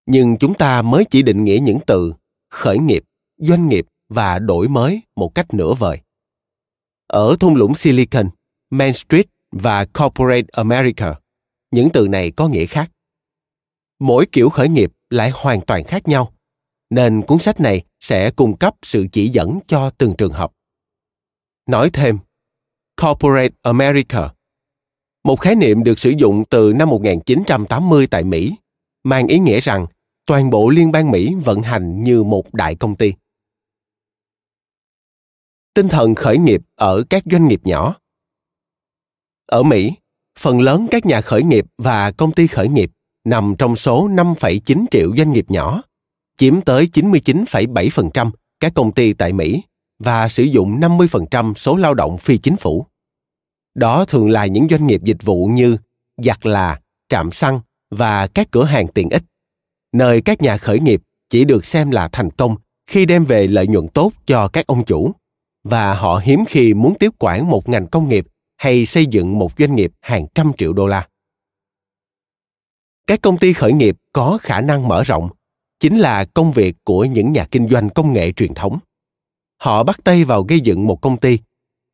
S2: Nhưng chúng ta mới chỉ định nghĩa những từ khởi nghiệp, doanh nghiệp và đổi mới một cách nửa vời. Ở thung lũng silicon, main street và corporate america, những từ này có nghĩa khác mỗi kiểu khởi nghiệp lại hoàn toàn khác nhau nên cuốn sách này sẽ cung cấp sự chỉ dẫn cho từng trường hợp nói thêm corporate america một khái niệm được sử dụng từ năm 1980 tại Mỹ, mang ý nghĩa rằng toàn bộ liên bang Mỹ vận hành như một đại công ty. Tinh thần khởi nghiệp ở các doanh nghiệp nhỏ. Ở Mỹ, phần lớn các nhà khởi nghiệp và công ty khởi nghiệp nằm trong số 5,9 triệu doanh nghiệp nhỏ, chiếm tới 99,7% các công ty tại Mỹ và sử dụng 50% số lao động phi chính phủ. Đó thường là những doanh nghiệp dịch vụ như giặt là, trạm xăng và các cửa hàng tiện ích, nơi các nhà khởi nghiệp chỉ được xem là thành công khi đem về lợi nhuận tốt cho các ông chủ và họ hiếm khi muốn tiếp quản một ngành công nghiệp hay xây dựng một doanh nghiệp hàng trăm triệu đô la các công ty khởi nghiệp có khả năng mở rộng, chính là công việc của những nhà kinh doanh công nghệ truyền thống. Họ bắt tay vào gây dựng một công ty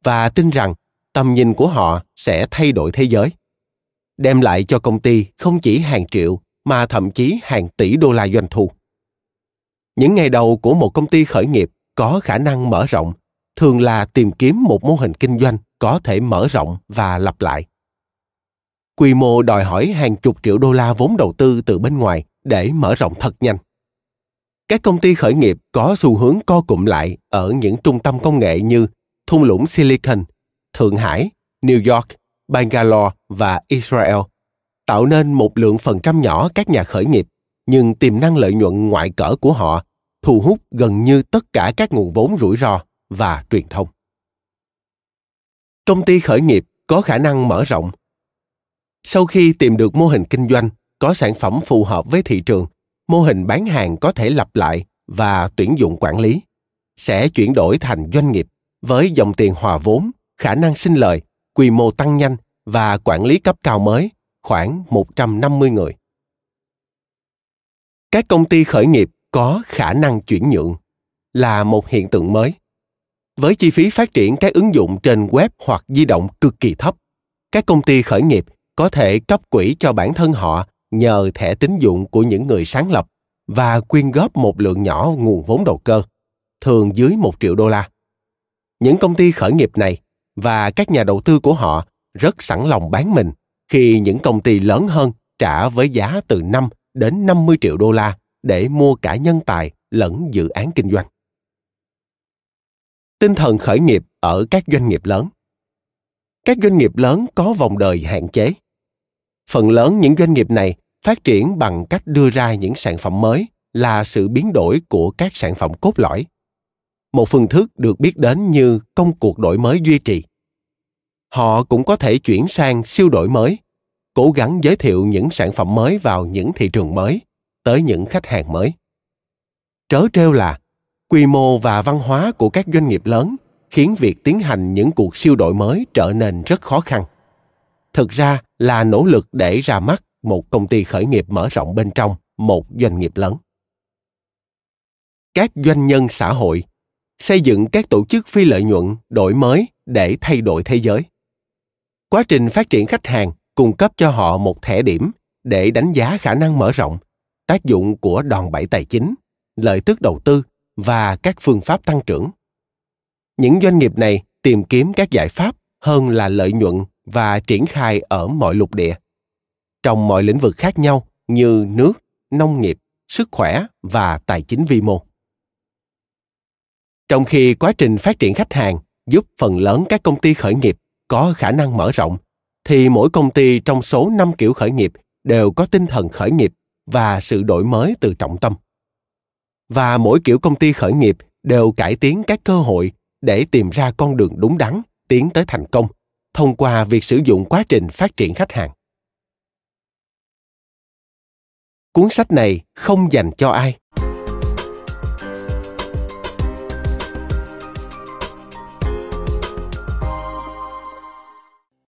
S2: và tin rằng tầm nhìn của họ sẽ thay đổi thế giới, đem lại cho công ty không chỉ hàng triệu mà thậm chí hàng tỷ đô la doanh thu. Những ngày đầu của một công ty khởi nghiệp có khả năng mở rộng thường là tìm kiếm một mô hình kinh doanh có thể mở rộng và lặp lại quy mô đòi hỏi hàng chục triệu đô la vốn đầu tư từ bên ngoài để mở rộng thật nhanh. Các công ty khởi nghiệp có xu hướng co cụm lại ở những trung tâm công nghệ như thung lũng Silicon, Thượng Hải, New York, Bangalore và Israel, tạo nên một lượng phần trăm nhỏ các nhà khởi nghiệp, nhưng tiềm năng lợi nhuận ngoại cỡ của họ thu hút gần như tất cả các nguồn vốn rủi ro và truyền thông. Công ty khởi nghiệp có khả năng mở rộng. Sau khi tìm được mô hình kinh doanh có sản phẩm phù hợp với thị trường, mô hình bán hàng có thể lặp lại và tuyển dụng quản lý sẽ chuyển đổi thành doanh nghiệp với dòng tiền hòa vốn, khả năng sinh lời, quy mô tăng nhanh và quản lý cấp cao mới khoảng 150 người. Các công ty khởi nghiệp có khả năng chuyển nhượng là một hiện tượng mới. Với chi phí phát triển các ứng dụng trên web hoặc di động cực kỳ thấp, các công ty khởi nghiệp có thể cấp quỹ cho bản thân họ nhờ thẻ tín dụng của những người sáng lập và quyên góp một lượng nhỏ nguồn vốn đầu cơ, thường dưới một triệu đô la. Những công ty khởi nghiệp này và các nhà đầu tư của họ rất sẵn lòng bán mình khi những công ty lớn hơn trả với giá từ 5 đến 50 triệu đô la để mua cả nhân tài lẫn dự án kinh doanh. Tinh thần khởi nghiệp ở các doanh nghiệp lớn. Các doanh nghiệp lớn có vòng đời hạn chế. Phần lớn những doanh nghiệp này phát triển bằng cách đưa ra những sản phẩm mới là sự biến đổi của các sản phẩm cốt lõi. Một phương thức được biết đến như công cuộc đổi mới duy trì. Họ cũng có thể chuyển sang siêu đổi mới, cố gắng giới thiệu những sản phẩm mới vào những thị trường mới, tới những khách hàng mới. Trớ trêu là, quy mô và văn hóa của các doanh nghiệp lớn khiến việc tiến hành những cuộc siêu đổi mới trở nên rất khó khăn thực ra là nỗ lực để ra mắt một công ty khởi nghiệp mở rộng bên trong một doanh nghiệp lớn. Các doanh nhân xã hội xây dựng các tổ chức phi lợi nhuận đổi mới để thay đổi thế giới. Quá trình phát triển khách hàng cung cấp cho họ một thẻ điểm để đánh giá khả năng mở rộng, tác dụng của đòn bẩy tài chính, lợi tức đầu tư và các phương pháp tăng trưởng. Những doanh nghiệp này tìm kiếm các giải pháp hơn là lợi nhuận và triển khai ở mọi lục địa. Trong mọi lĩnh vực khác nhau như nước nông nghiệp sức khỏe và tài chính vi mô. Trong khi quá trình phát triển khách hàng giúp phần lớn các công ty khởi nghiệp có khả năng mở rộng, thì mỗi công ty trong số 5 kiểu khởi nghiệp đều có tinh thần khởi nghiệp và sự đổi mới từ trọng tâm. Và mỗi kiểu công ty khởi nghiệp đều cải tiến các cơ hội để tìm ra con đường đúng đắn tiến tới thành công thông qua việc sử dụng quá trình phát triển khách hàng. Cuốn sách này không dành cho ai.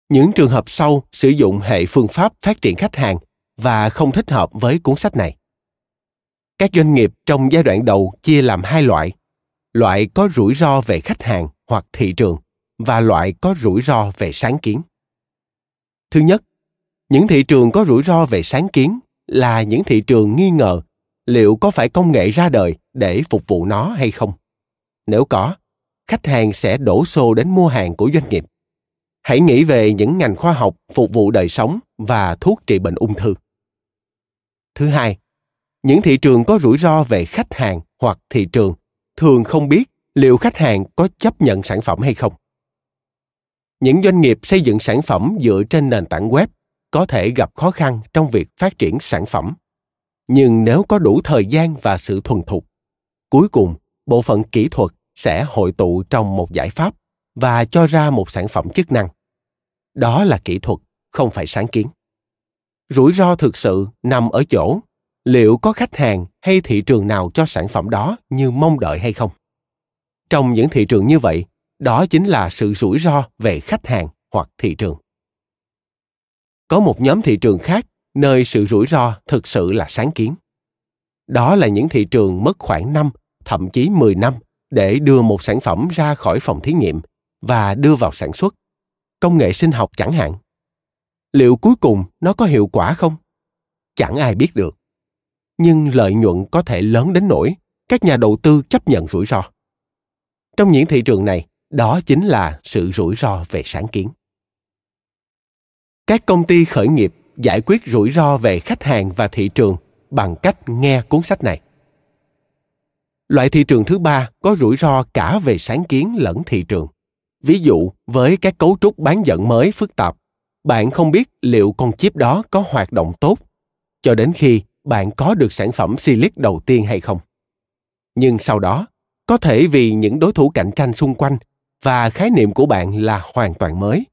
S2: Những trường hợp sau sử dụng hệ phương pháp phát triển khách hàng và không thích hợp với cuốn sách này. Các doanh nghiệp trong giai đoạn đầu chia làm hai loại. Loại có rủi ro về khách hàng hoặc thị trường và loại có rủi ro về sáng kiến. Thứ nhất, những thị trường có rủi ro về sáng kiến là những thị trường nghi ngờ liệu có phải công nghệ ra đời để phục vụ nó hay không. Nếu có, khách hàng sẽ đổ xô đến mua hàng của doanh nghiệp. Hãy nghĩ về những ngành khoa học phục vụ đời sống và thuốc trị bệnh ung thư. Thứ hai, những thị trường có rủi ro về khách hàng hoặc thị trường thường không biết liệu khách hàng có chấp nhận sản phẩm hay không những doanh nghiệp xây dựng sản phẩm dựa trên nền tảng web có thể gặp khó khăn trong việc phát triển sản phẩm. Nhưng nếu có đủ thời gian và sự thuần thục, cuối cùng, bộ phận kỹ thuật sẽ hội tụ trong một giải pháp và cho ra một sản phẩm chức năng. Đó là kỹ thuật, không phải sáng kiến. Rủi ro thực sự nằm ở chỗ, liệu có khách hàng hay thị trường nào cho sản phẩm đó như mong đợi hay không? Trong những thị trường như vậy đó chính là sự rủi ro về khách hàng hoặc thị trường. Có một nhóm thị trường khác, nơi sự rủi ro thực sự là sáng kiến. Đó là những thị trường mất khoảng năm, thậm chí 10 năm để đưa một sản phẩm ra khỏi phòng thí nghiệm và đưa vào sản xuất. Công nghệ sinh học chẳng hạn. Liệu cuối cùng nó có hiệu quả không? Chẳng ai biết được. Nhưng lợi nhuận có thể lớn đến nỗi các nhà đầu tư chấp nhận rủi ro. Trong những thị trường này đó chính là sự rủi ro về sáng kiến. Các công ty khởi nghiệp giải quyết rủi ro về khách hàng và thị trường bằng cách nghe cuốn sách này. Loại thị trường thứ ba có rủi ro cả về sáng kiến lẫn thị trường. Ví dụ với các cấu trúc bán dẫn mới phức tạp bạn không biết liệu con chip đó có hoạt động tốt cho đến khi bạn có được sản phẩm Silic đầu tiên hay không. Nhưng sau đó, có thể vì những đối thủ cạnh tranh xung quanh và khái niệm của bạn là hoàn toàn mới,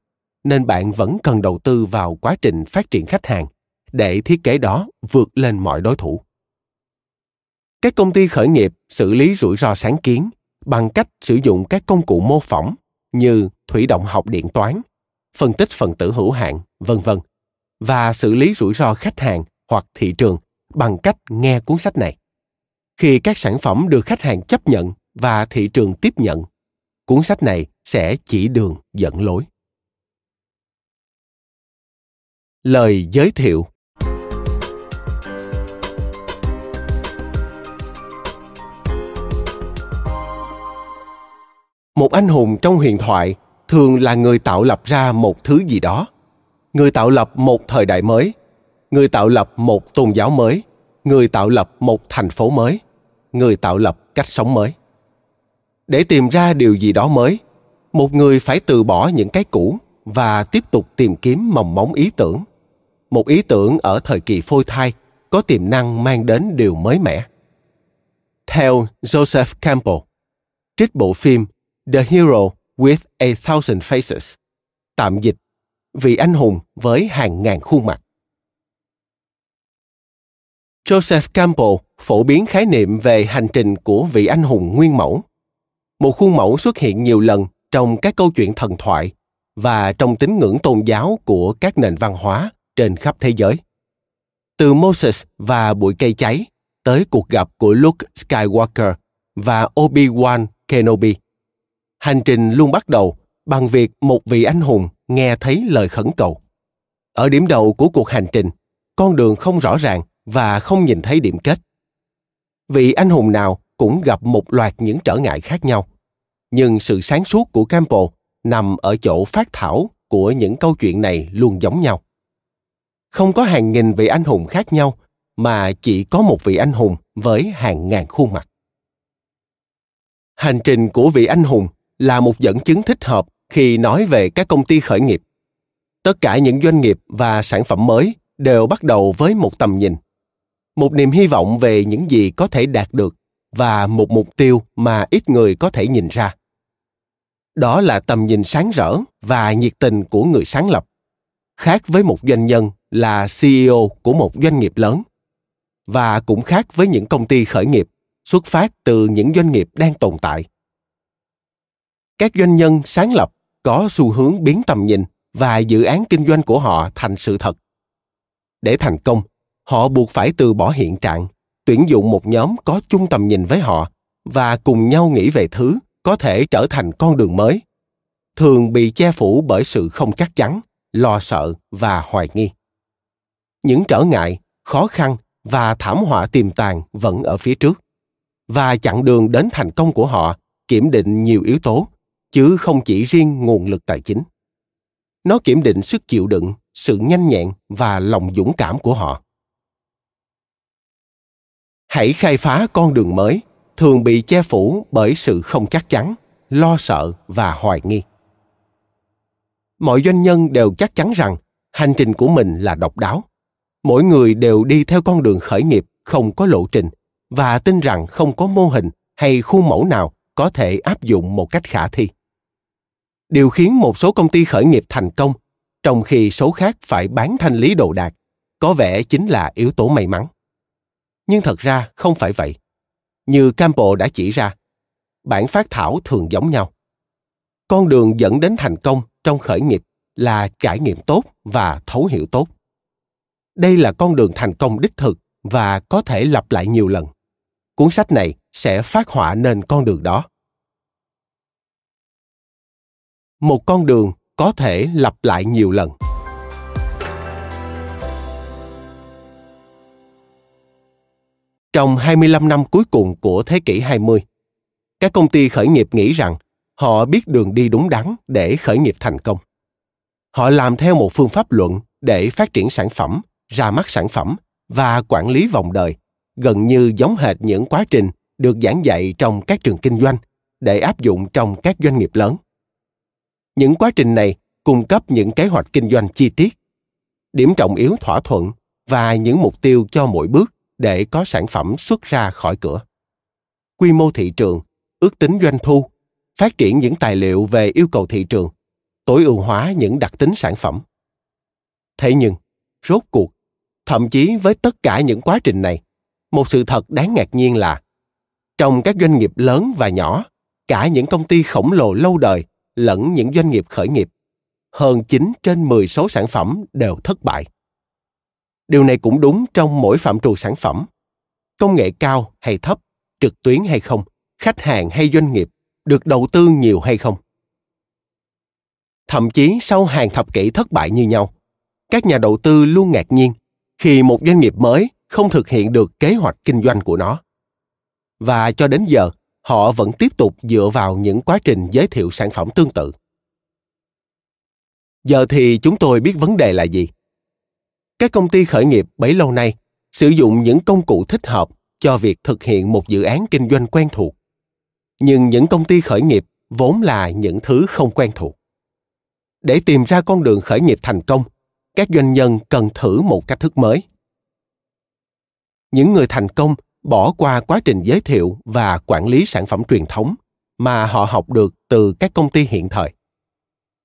S2: nên bạn vẫn cần đầu tư vào quá trình phát triển khách hàng để thiết kế đó vượt lên mọi đối thủ. Các công ty khởi nghiệp xử lý rủi ro sáng kiến bằng cách sử dụng các công cụ mô phỏng như thủy động học điện toán, phân tích phần tử hữu hạn, vân vân, và xử lý rủi ro khách hàng hoặc thị trường bằng cách nghe cuốn sách này. Khi các sản phẩm được khách hàng chấp nhận và thị trường tiếp nhận, cuốn sách này sẽ chỉ đường dẫn lối. Lời giới thiệu. Một anh hùng trong huyền thoại thường là người tạo lập ra một thứ gì đó. Người tạo lập một thời đại mới. Người tạo lập một tôn giáo mới. Người tạo lập một thành phố mới. Người tạo lập cách sống mới để tìm ra điều gì đó mới một người phải từ bỏ những cái cũ và tiếp tục tìm kiếm mầm móng ý tưởng một ý tưởng ở thời kỳ phôi thai có tiềm năng mang đến điều mới mẻ theo joseph campbell trích bộ phim The Hero with a Thousand Faces. Tạm dịch, vị anh hùng với hàng ngàn khuôn mặt. Joseph Campbell phổ biến khái niệm về hành trình của vị anh hùng nguyên mẫu. Một khuôn mẫu xuất hiện nhiều lần trong các câu chuyện thần thoại và trong tín ngưỡng tôn giáo của các nền văn hóa trên khắp thế giới. Từ Moses và bụi cây cháy tới cuộc gặp của Luke Skywalker và Obi-Wan Kenobi. Hành trình luôn bắt đầu bằng việc một vị anh hùng nghe thấy lời khẩn cầu. Ở điểm đầu của cuộc hành trình, con đường không rõ ràng và không nhìn thấy điểm kết. Vị anh hùng nào cũng gặp một loạt những trở ngại khác nhau. Nhưng sự sáng suốt của campbell nằm ở chỗ phát thảo của những câu chuyện này luôn giống nhau. Không có hàng nghìn vị anh hùng khác nhau, mà chỉ có một vị anh hùng với hàng ngàn khuôn mặt. Hành trình của vị anh hùng là một dẫn chứng thích hợp khi nói về các công ty khởi nghiệp. Tất cả những doanh nghiệp và sản phẩm mới đều bắt đầu với một tầm nhìn, một niềm hy vọng về những gì có thể đạt được và một mục tiêu mà ít người có thể nhìn ra. Đó là tầm nhìn sáng rỡ và nhiệt tình của người sáng lập, khác với một doanh nhân là ceo của một doanh nghiệp lớn, và cũng khác với những công ty khởi nghiệp xuất phát từ những doanh nghiệp đang tồn tại. Các doanh nhân sáng lập có xu hướng biến tầm nhìn và dự án kinh doanh của họ thành sự thật. Để thành công, họ buộc phải từ bỏ hiện trạng tuyển dụng một nhóm có chung tầm nhìn với họ và cùng nhau nghĩ về thứ có thể trở thành con đường mới, thường bị che phủ bởi sự không chắc chắn, lo sợ và hoài nghi. Những trở ngại, khó khăn và thảm họa tiềm tàng vẫn ở phía trước, và chặng đường đến thành công của họ kiểm định nhiều yếu tố, chứ không chỉ riêng nguồn lực tài chính. Nó kiểm định sức chịu đựng, sự nhanh nhẹn và lòng dũng cảm của họ hãy khai phá con đường mới, thường bị che phủ bởi sự không chắc chắn, lo sợ và hoài nghi. Mọi doanh nhân đều chắc chắn rằng hành trình của mình là độc đáo. Mỗi người đều đi theo con đường khởi nghiệp, không có lộ trình, và tin rằng không có mô hình hay khuôn mẫu nào có thể áp dụng một cách khả thi. Điều khiến một số công ty khởi nghiệp thành công trong khi số khác phải bán thanh lý đồ đạc có vẻ chính là yếu tố may mắn nhưng thật ra không phải vậy. Như campbell đã chỉ ra, bản phát thảo thường giống nhau. Con đường dẫn đến thành công trong khởi nghiệp là trải nghiệm tốt và thấu hiểu tốt. Đây là con đường thành công đích thực và có thể lặp lại nhiều lần. Cuốn sách này sẽ phát họa nên con đường đó. Một con đường có thể lặp lại nhiều lần. Trong 25 năm cuối cùng của thế kỷ 20, các công ty khởi nghiệp nghĩ rằng họ biết đường đi đúng đắn để khởi nghiệp thành công. Họ làm theo một phương pháp luận để phát triển sản phẩm, ra mắt sản phẩm và quản lý vòng đời, gần như giống hệt những quá trình được giảng dạy trong các trường kinh doanh để áp dụng trong các doanh nghiệp lớn những quá trình này cung cấp những kế hoạch kinh doanh chi tiết điểm trọng yếu thỏa thuận và những mục tiêu cho mỗi bước để có sản phẩm xuất ra khỏi cửa quy mô thị trường, ước tính doanh thu, phát triển những tài liệu về yêu cầu thị trường, tối ưu hóa những đặc tính sản phẩm thế nhưng, rốt cuộc, thậm chí với tất cả những quá trình này, một sự thật đáng ngạc nhiên là, trong các doanh nghiệp lớn và nhỏ, cả những công ty khổng lồ lâu đời lẫn những doanh nghiệp khởi nghiệp, hơn 9 trên 10 số sản phẩm đều thất bại. Điều này cũng đúng trong mỗi phạm trù sản phẩm. Công nghệ cao hay thấp, trực tuyến hay không, khách hàng hay doanh nghiệp, được đầu tư nhiều hay không. Thậm chí sau hàng thập kỷ thất bại như nhau, các nhà đầu tư luôn ngạc nhiên khi một doanh nghiệp mới không thực hiện được kế hoạch kinh doanh của nó. Và cho đến giờ, họ vẫn tiếp tục dựa vào những quá trình giới thiệu sản phẩm tương tự giờ thì chúng tôi biết vấn đề là gì các công ty khởi nghiệp bấy lâu nay sử dụng những công cụ thích hợp cho việc thực hiện một dự án kinh doanh quen thuộc. Nhưng những công ty khởi nghiệp vốn là những thứ không quen thuộc. Để tìm ra con đường khởi nghiệp thành công, các doanh nhân cần thử một cách thức mới. Những người thành công bỏ qua quá trình giới thiệu và quản lý sản phẩm truyền thống mà họ học được từ các công ty hiện thời.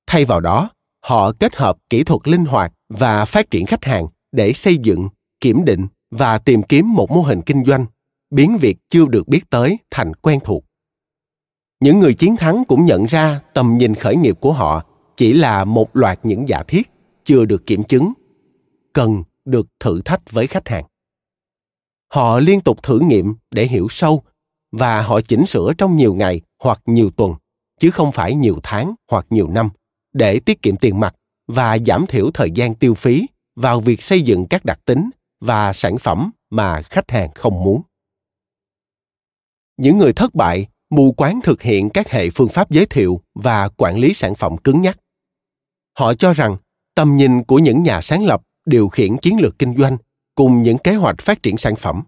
S2: Thay vào đó, họ kết hợp kỹ thuật linh hoạt và phát triển khách hàng để xây dựng, kiểm định và tìm kiếm một mô hình kinh doanh. Biến việc chưa được biết tới thành quen thuộc. Những người chiến thắng cũng nhận ra tầm nhìn khởi nghiệp của họ chỉ là một loạt những giả thiết chưa được kiểm chứng, cần được thử thách với khách hàng. Họ liên tục thử nghiệm để hiểu sâu và họ chỉnh sửa trong nhiều ngày hoặc nhiều tuần, chứ không phải nhiều tháng hoặc nhiều năm để tiết kiệm tiền mặt và giảm thiểu thời gian tiêu phí vào việc xây dựng các đặc tính và sản phẩm mà khách hàng không muốn. Những người thất bại mù quáng thực hiện các hệ phương pháp giới thiệu và quản lý sản phẩm cứng nhắc. Họ cho rằng tầm nhìn của những nhà sáng lập điều khiển chiến lược kinh doanh cùng những kế hoạch phát triển sản phẩm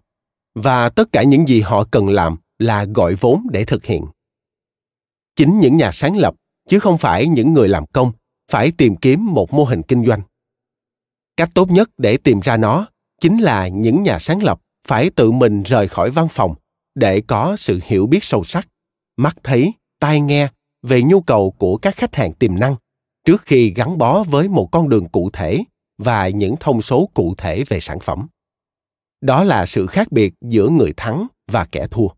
S2: và tất cả những gì họ cần làm là gọi vốn để thực hiện. Chính những nhà sáng lập, chứ không phải những người làm công phải tìm kiếm một mô hình kinh doanh. Cách tốt nhất để tìm ra nó chính là những nhà sáng lập phải tự mình rời khỏi văn phòng để có sự hiểu biết sâu sắc, mắt thấy, tai nghe về nhu cầu của các khách hàng tiềm năng trước khi gắn bó với một con đường cụ thể và những thông số cụ thể về sản phẩm. Đó là sự khác biệt giữa người thắng và kẻ thua.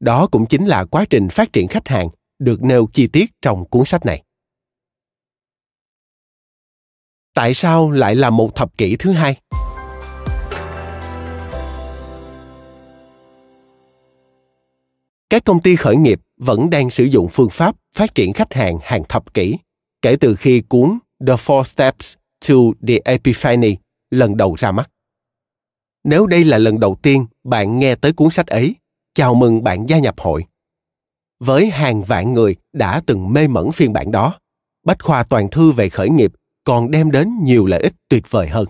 S2: Đó cũng chính là quá trình phát triển khách hàng được nêu chi tiết trong cuốn sách này. Tại sao lại là một thập kỷ thứ hai các công ty khởi nghiệp vẫn đang sử dụng phương pháp phát triển khách hàng hàng thập kỷ kể từ khi cuốn The Four Steps to the Epiphany lần đầu ra mắt. Nếu đây là lần đầu tiên bạn nghe tới cuốn sách ấy, chào mừng bạn gia nhập hội. Với hàng vạn người đã từng mê mẩn phiên bản đó, Bách khoa toàn thư về khởi nghiệp còn đem đến nhiều lợi ích tuyệt vời hơn.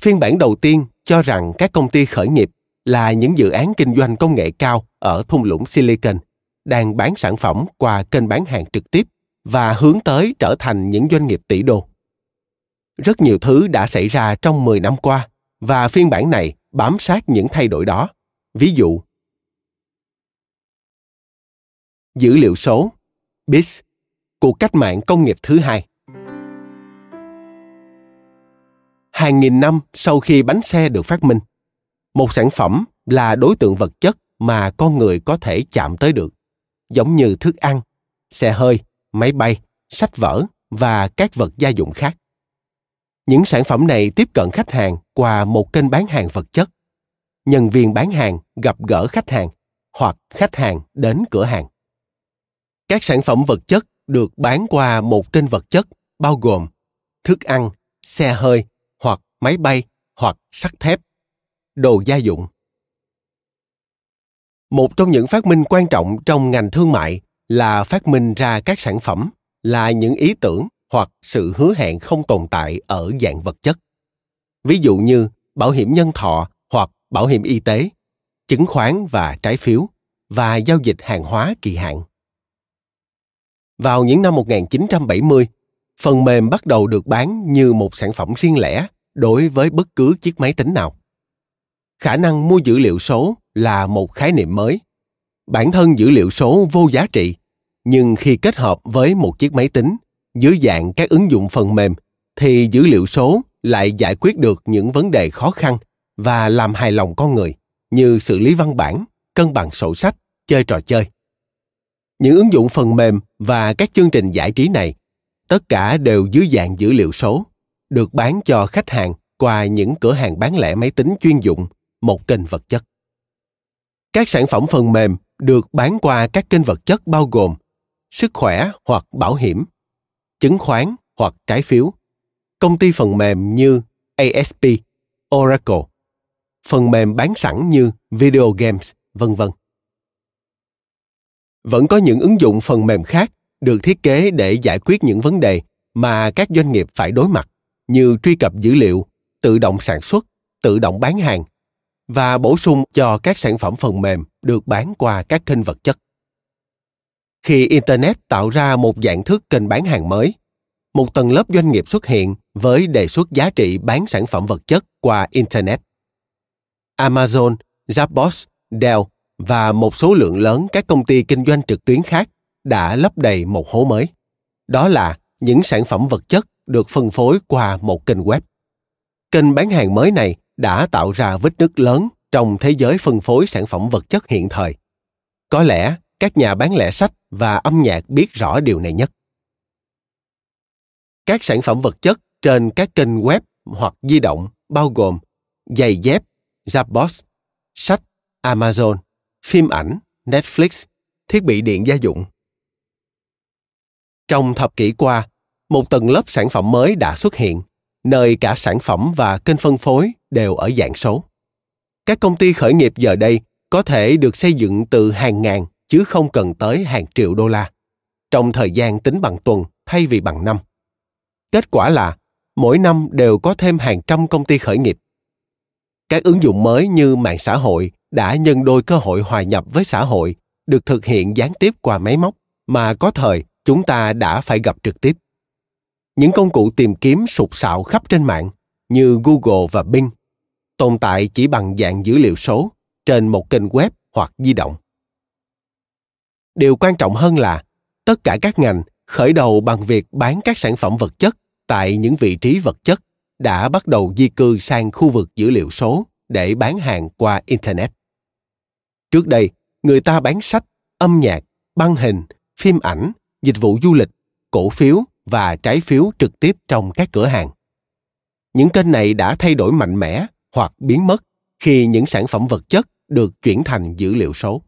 S2: Phiên bản đầu tiên cho rằng các công ty khởi nghiệp là những dự án kinh doanh công nghệ cao ở thung lũng Silicon đang bán sản phẩm qua kênh bán hàng trực tiếp và hướng tới trở thành những doanh nghiệp tỷ đô. Rất nhiều thứ đã xảy ra trong 10 năm qua và phiên bản này bám sát những thay đổi đó. Ví dụ, dữ liệu số, BIS, cuộc cách mạng công nghiệp thứ hai. Hàng nghìn năm sau khi bánh xe được phát minh, một sản phẩm là đối tượng vật chất mà con người có thể chạm tới được, giống như thức ăn, xe hơi, máy bay, sách vở và các vật gia dụng khác. Những sản phẩm này tiếp cận khách hàng qua một kênh bán hàng vật chất. Nhân viên bán hàng gặp gỡ khách hàng hoặc khách hàng đến cửa hàng. Các sản phẩm vật chất được bán qua một kênh vật chất bao gồm thức ăn, xe hơi hoặc máy bay hoặc sắt thép, đồ gia dụng. Một trong những phát minh quan trọng trong ngành thương mại là phát minh ra các sản phẩm là những ý tưởng hoặc sự hứa hẹn không tồn tại ở dạng vật chất. Ví dụ như bảo hiểm nhân thọ hoặc bảo hiểm y tế, chứng khoán và trái phiếu và giao dịch hàng hóa kỳ hạn. Vào những năm 1970, phần mềm bắt đầu được bán như một sản phẩm riêng lẻ đối với bất cứ chiếc máy tính nào. Khả năng mua dữ liệu số là một khái niệm mới. Bản thân dữ liệu số vô giá trị, nhưng khi kết hợp với một chiếc máy tính dưới dạng các ứng dụng phần mềm thì dữ liệu số lại giải quyết được những vấn đề khó khăn và làm hài lòng con người, như xử lý văn bản, cân bằng sổ sách, chơi trò chơi. Những ứng dụng phần mềm và các chương trình giải trí này tất cả đều dưới dạng dữ liệu số, được bán cho khách hàng qua những cửa hàng bán lẻ máy tính chuyên dụng, một kênh vật chất. Các sản phẩm phần mềm được bán qua các kênh vật chất bao gồm sức khỏe hoặc bảo hiểm, chứng khoán hoặc trái phiếu. Công ty phần mềm như asp oracle, phần mềm bán sẵn như video games, vân vân. Vẫn có những ứng dụng phần mềm khác được thiết kế để giải quyết những vấn đề mà các doanh nghiệp phải đối mặt, như truy cập dữ liệu, tự động sản xuất, tự động bán hàng, và bổ sung cho các sản phẩm phần mềm được bán qua các kênh vật chất. Khi internet tạo ra một dạng thức kênh bán hàng mới, một tầng lớp doanh nghiệp xuất hiện với đề xuất giá trị bán sản phẩm vật chất qua internet. Amazon, zappos, dell và một số lượng lớn các công ty kinh doanh trực tuyến khác đã lấp đầy một hố mới. Đó là những sản phẩm vật chất được phân phối qua một kênh web. Kênh bán hàng mới này đã tạo ra vết nứt lớn trong thế giới phân phối sản phẩm vật chất hiện thời. Có lẽ các nhà bán lẻ sách và âm nhạc biết rõ điều này nhất. Các sản phẩm vật chất trên các kênh web hoặc di động bao gồm giày dép Zappos, sách, Amazon, phim ảnh, Netflix, thiết bị điện gia dụng. Trong thập kỷ qua, một tầng lớp sản phẩm mới đã xuất hiện, nơi cả sản phẩm và kênh phân phối đều ở dạng số. Các công ty khởi nghiệp giờ đây có thể được xây dựng từ hàng ngàn chứ không cần tới hàng triệu đô la, trong thời gian tính bằng tuần thay vì bằng năm. Kết quả là mỗi năm đều có thêm hàng trăm công ty khởi nghiệp. Các ứng dụng mới như mạng xã hội đã nhân đôi cơ hội hòa nhập với xã hội được thực hiện gián tiếp qua máy móc mà có thời chúng ta đã phải gặp trực tiếp. Những công cụ tìm kiếm sụp sạo khắp trên mạng, như Google và Bing, tồn tại chỉ bằng dạng dữ liệu số trên một kênh web hoặc di động. Điều quan trọng hơn là, tất cả các ngành khởi đầu bằng việc bán các sản phẩm vật chất tại những vị trí vật chất đã bắt đầu di cư sang khu vực dữ liệu số để bán hàng qua internet trước đây, người ta bán sách, âm nhạc, băng hình, phim ảnh dịch vụ du lịch cổ phiếu và trái phiếu trực tiếp trong các cửa hàng những kênh này đã thay đổi mạnh mẽ hoặc biến mất khi những sản phẩm vật chất được chuyển thành dữ liệu số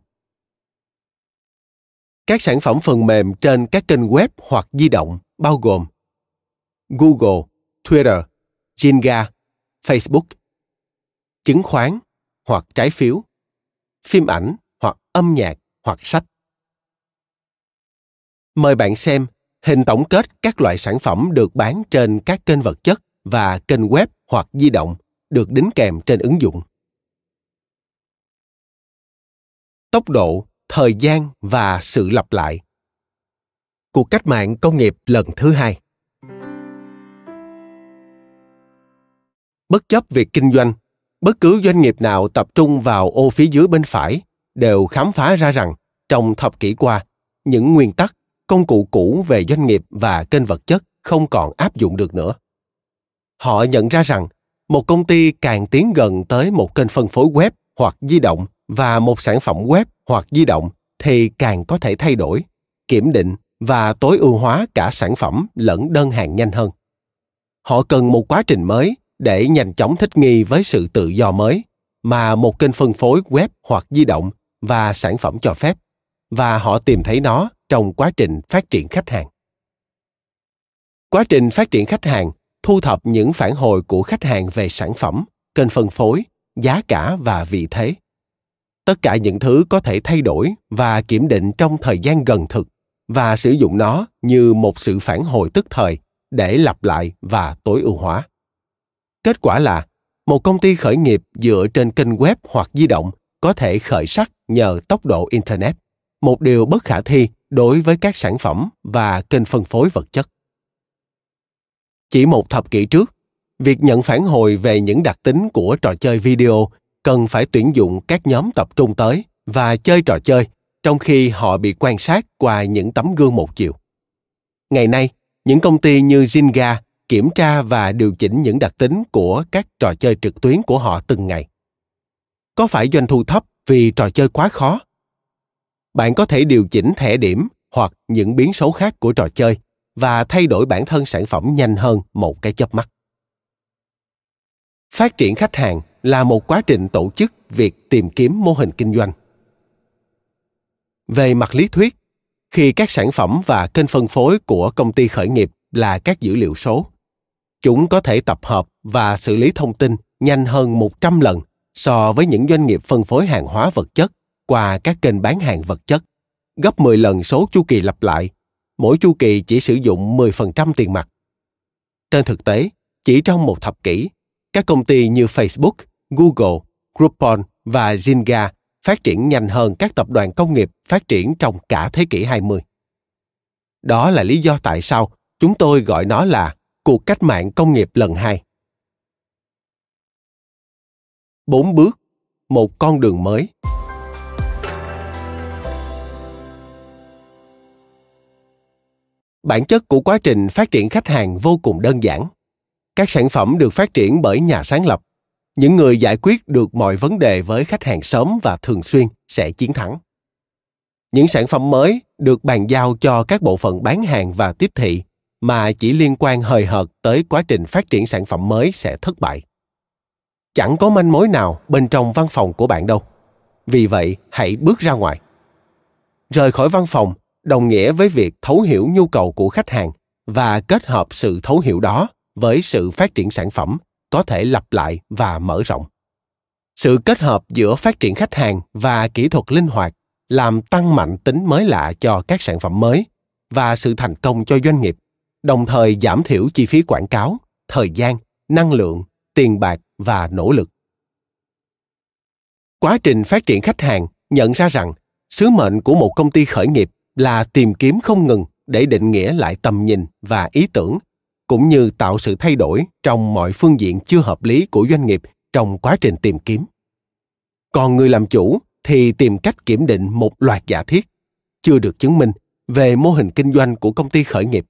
S2: các sản phẩm phần mềm trên các kênh web hoặc di động bao gồm Google, Twitter, Jenga, Facebook, chứng khoán hoặc trái phiếu, phim ảnh hoặc âm nhạc hoặc sách. Mời bạn xem hình tổng kết các loại sản phẩm được bán trên các kênh vật chất và kênh web hoặc di động được đính kèm trên ứng dụng. Tốc độ, thời gian và sự lặp lại. Cuộc cách mạng công nghiệp lần thứ hai. bất chấp việc kinh doanh bất cứ doanh nghiệp nào tập trung vào ô phía dưới bên phải đều khám phá ra rằng trong thập kỷ qua những nguyên tắc công cụ cũ về doanh nghiệp và kênh vật chất không còn áp dụng được nữa. Họ nhận ra rằng một công ty càng tiến gần tới một kênh phân phối web hoặc di động và một sản phẩm web hoặc di động thì càng có thể thay đổi, kiểm định và tối ưu hóa cả sản phẩm lẫn đơn hàng nhanh hơn. Họ cần một quá trình mới để nhanh chóng thích nghi với sự tự do mới mà một kênh phân phối web hoặc di động và sản phẩm cho phép, và họ tìm thấy nó trong quá trình phát triển khách hàng. Quá trình phát triển khách hàng thu thập những phản hồi của khách hàng về sản phẩm kênh phân phối giá cả và vị thế. Tất cả những thứ có thể thay đổi và kiểm định trong thời gian gần thực và sử dụng nó như một sự phản hồi tức thời để lặp lại và tối ưu hóa. Kết quả là, một công ty khởi nghiệp dựa trên kênh web hoặc di động có thể khởi sắc nhờ tốc độ internet, một điều bất khả thi đối với các sản phẩm và kênh phân phối vật chất. Chỉ một thập kỷ trước, việc nhận phản hồi về những đặc tính của trò chơi video cần phải tuyển dụng các nhóm tập trung tới và chơi trò chơi trong khi họ bị quan sát qua những tấm gương một chiều. Ngày nay, những công ty như Zynga kiểm tra và điều chỉnh những đặc tính của các trò chơi trực tuyến của họ từng ngày. Có phải doanh thu thấp vì trò chơi quá khó? Bạn có thể điều chỉnh thẻ điểm hoặc những biến số khác của trò chơi và thay đổi bản thân sản phẩm nhanh hơn một cái chớp mắt. Phát triển khách hàng là một quá trình tổ chức việc tìm kiếm mô hình kinh doanh. Về mặt lý thuyết, khi các sản phẩm và kênh phân phối của công ty khởi nghiệp là các dữ liệu số, chúng có thể tập hợp và xử lý thông tin nhanh hơn 100 lần so với những doanh nghiệp phân phối hàng hóa vật chất qua các kênh bán hàng vật chất, gấp 10 lần số chu kỳ lặp lại. Mỗi chu kỳ chỉ sử dụng 10% tiền mặt. Trên thực tế, chỉ trong một thập kỷ, các công ty như Facebook, Google, Groupon và Zynga phát triển nhanh hơn các tập đoàn công nghiệp phát triển trong cả thế kỷ 20. Đó là lý do tại sao chúng tôi gọi nó là cuộc cách mạng công nghiệp lần hai. Bốn bước, một con đường mới. Bản chất của quá trình phát triển khách hàng vô cùng đơn giản. Các sản phẩm được phát triển bởi nhà sáng lập. Những người giải quyết được mọi vấn đề với khách hàng sớm và thường xuyên sẽ chiến thắng. Những sản phẩm mới được bàn giao cho các bộ phận bán hàng và tiếp thị, mà chỉ liên quan hời hợt tới quá trình phát triển sản phẩm mới sẽ thất bại chẳng có manh mối nào bên trong văn phòng của bạn đâu vì vậy, hãy bước ra ngoài rời khỏi văn phòng đồng nghĩa với việc thấu hiểu nhu cầu của khách hàng và kết hợp sự thấu hiểu đó với sự phát triển sản phẩm có thể lặp lại và mở rộng. Sự kết hợp giữa phát triển khách hàng và kỹ thuật linh hoạt làm tăng mạnh tính mới lạ cho các sản phẩm mới và sự thành công cho doanh nghiệp, đồng thời giảm thiểu chi phí quảng cáo, thời gian, năng lượng, tiền bạc và nỗ lực. Quá trình phát triển khách hàng nhận ra rằng sứ mệnh của một công ty khởi nghiệp là tìm kiếm không ngừng để định nghĩa lại tầm nhìn và ý tưởng, cũng như tạo sự thay đổi trong mọi phương diện chưa hợp lý của doanh nghiệp trong quá trình tìm kiếm. Còn người làm chủ thì tìm cách kiểm định một loạt giả thiết, chưa được chứng minh, về mô hình kinh doanh của công ty khởi nghiệp.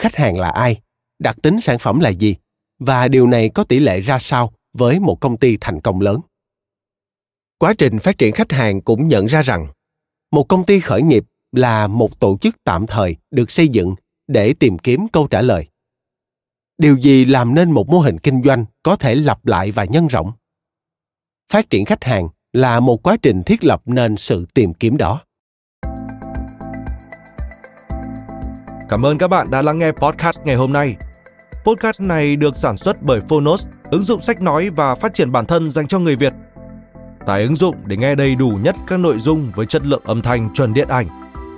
S2: Khách hàng là ai, đặc tính sản phẩm là gì, và điều này có tỷ lệ ra sao với một công ty thành công lớn? Quá trình phát triển khách hàng cũng nhận ra rằng, một công ty khởi nghiệp là một tổ chức tạm thời được xây dựng để tìm kiếm câu trả lời điều gì làm nên một mô hình kinh doanh có thể lặp lại và nhân rộng phát triển khách hàng là một quá trình thiết lập nên sự tìm kiếm đó
S1: Cảm ơn các bạn đã lắng nghe podcast ngày hôm nay. Podcast này được sản xuất bởi Phonos, ứng dụng sách nói và phát triển bản thân dành cho người Việt. Tải ứng dụng để nghe đầy đủ nhất các nội dung với chất lượng âm thanh chuẩn điện ảnh.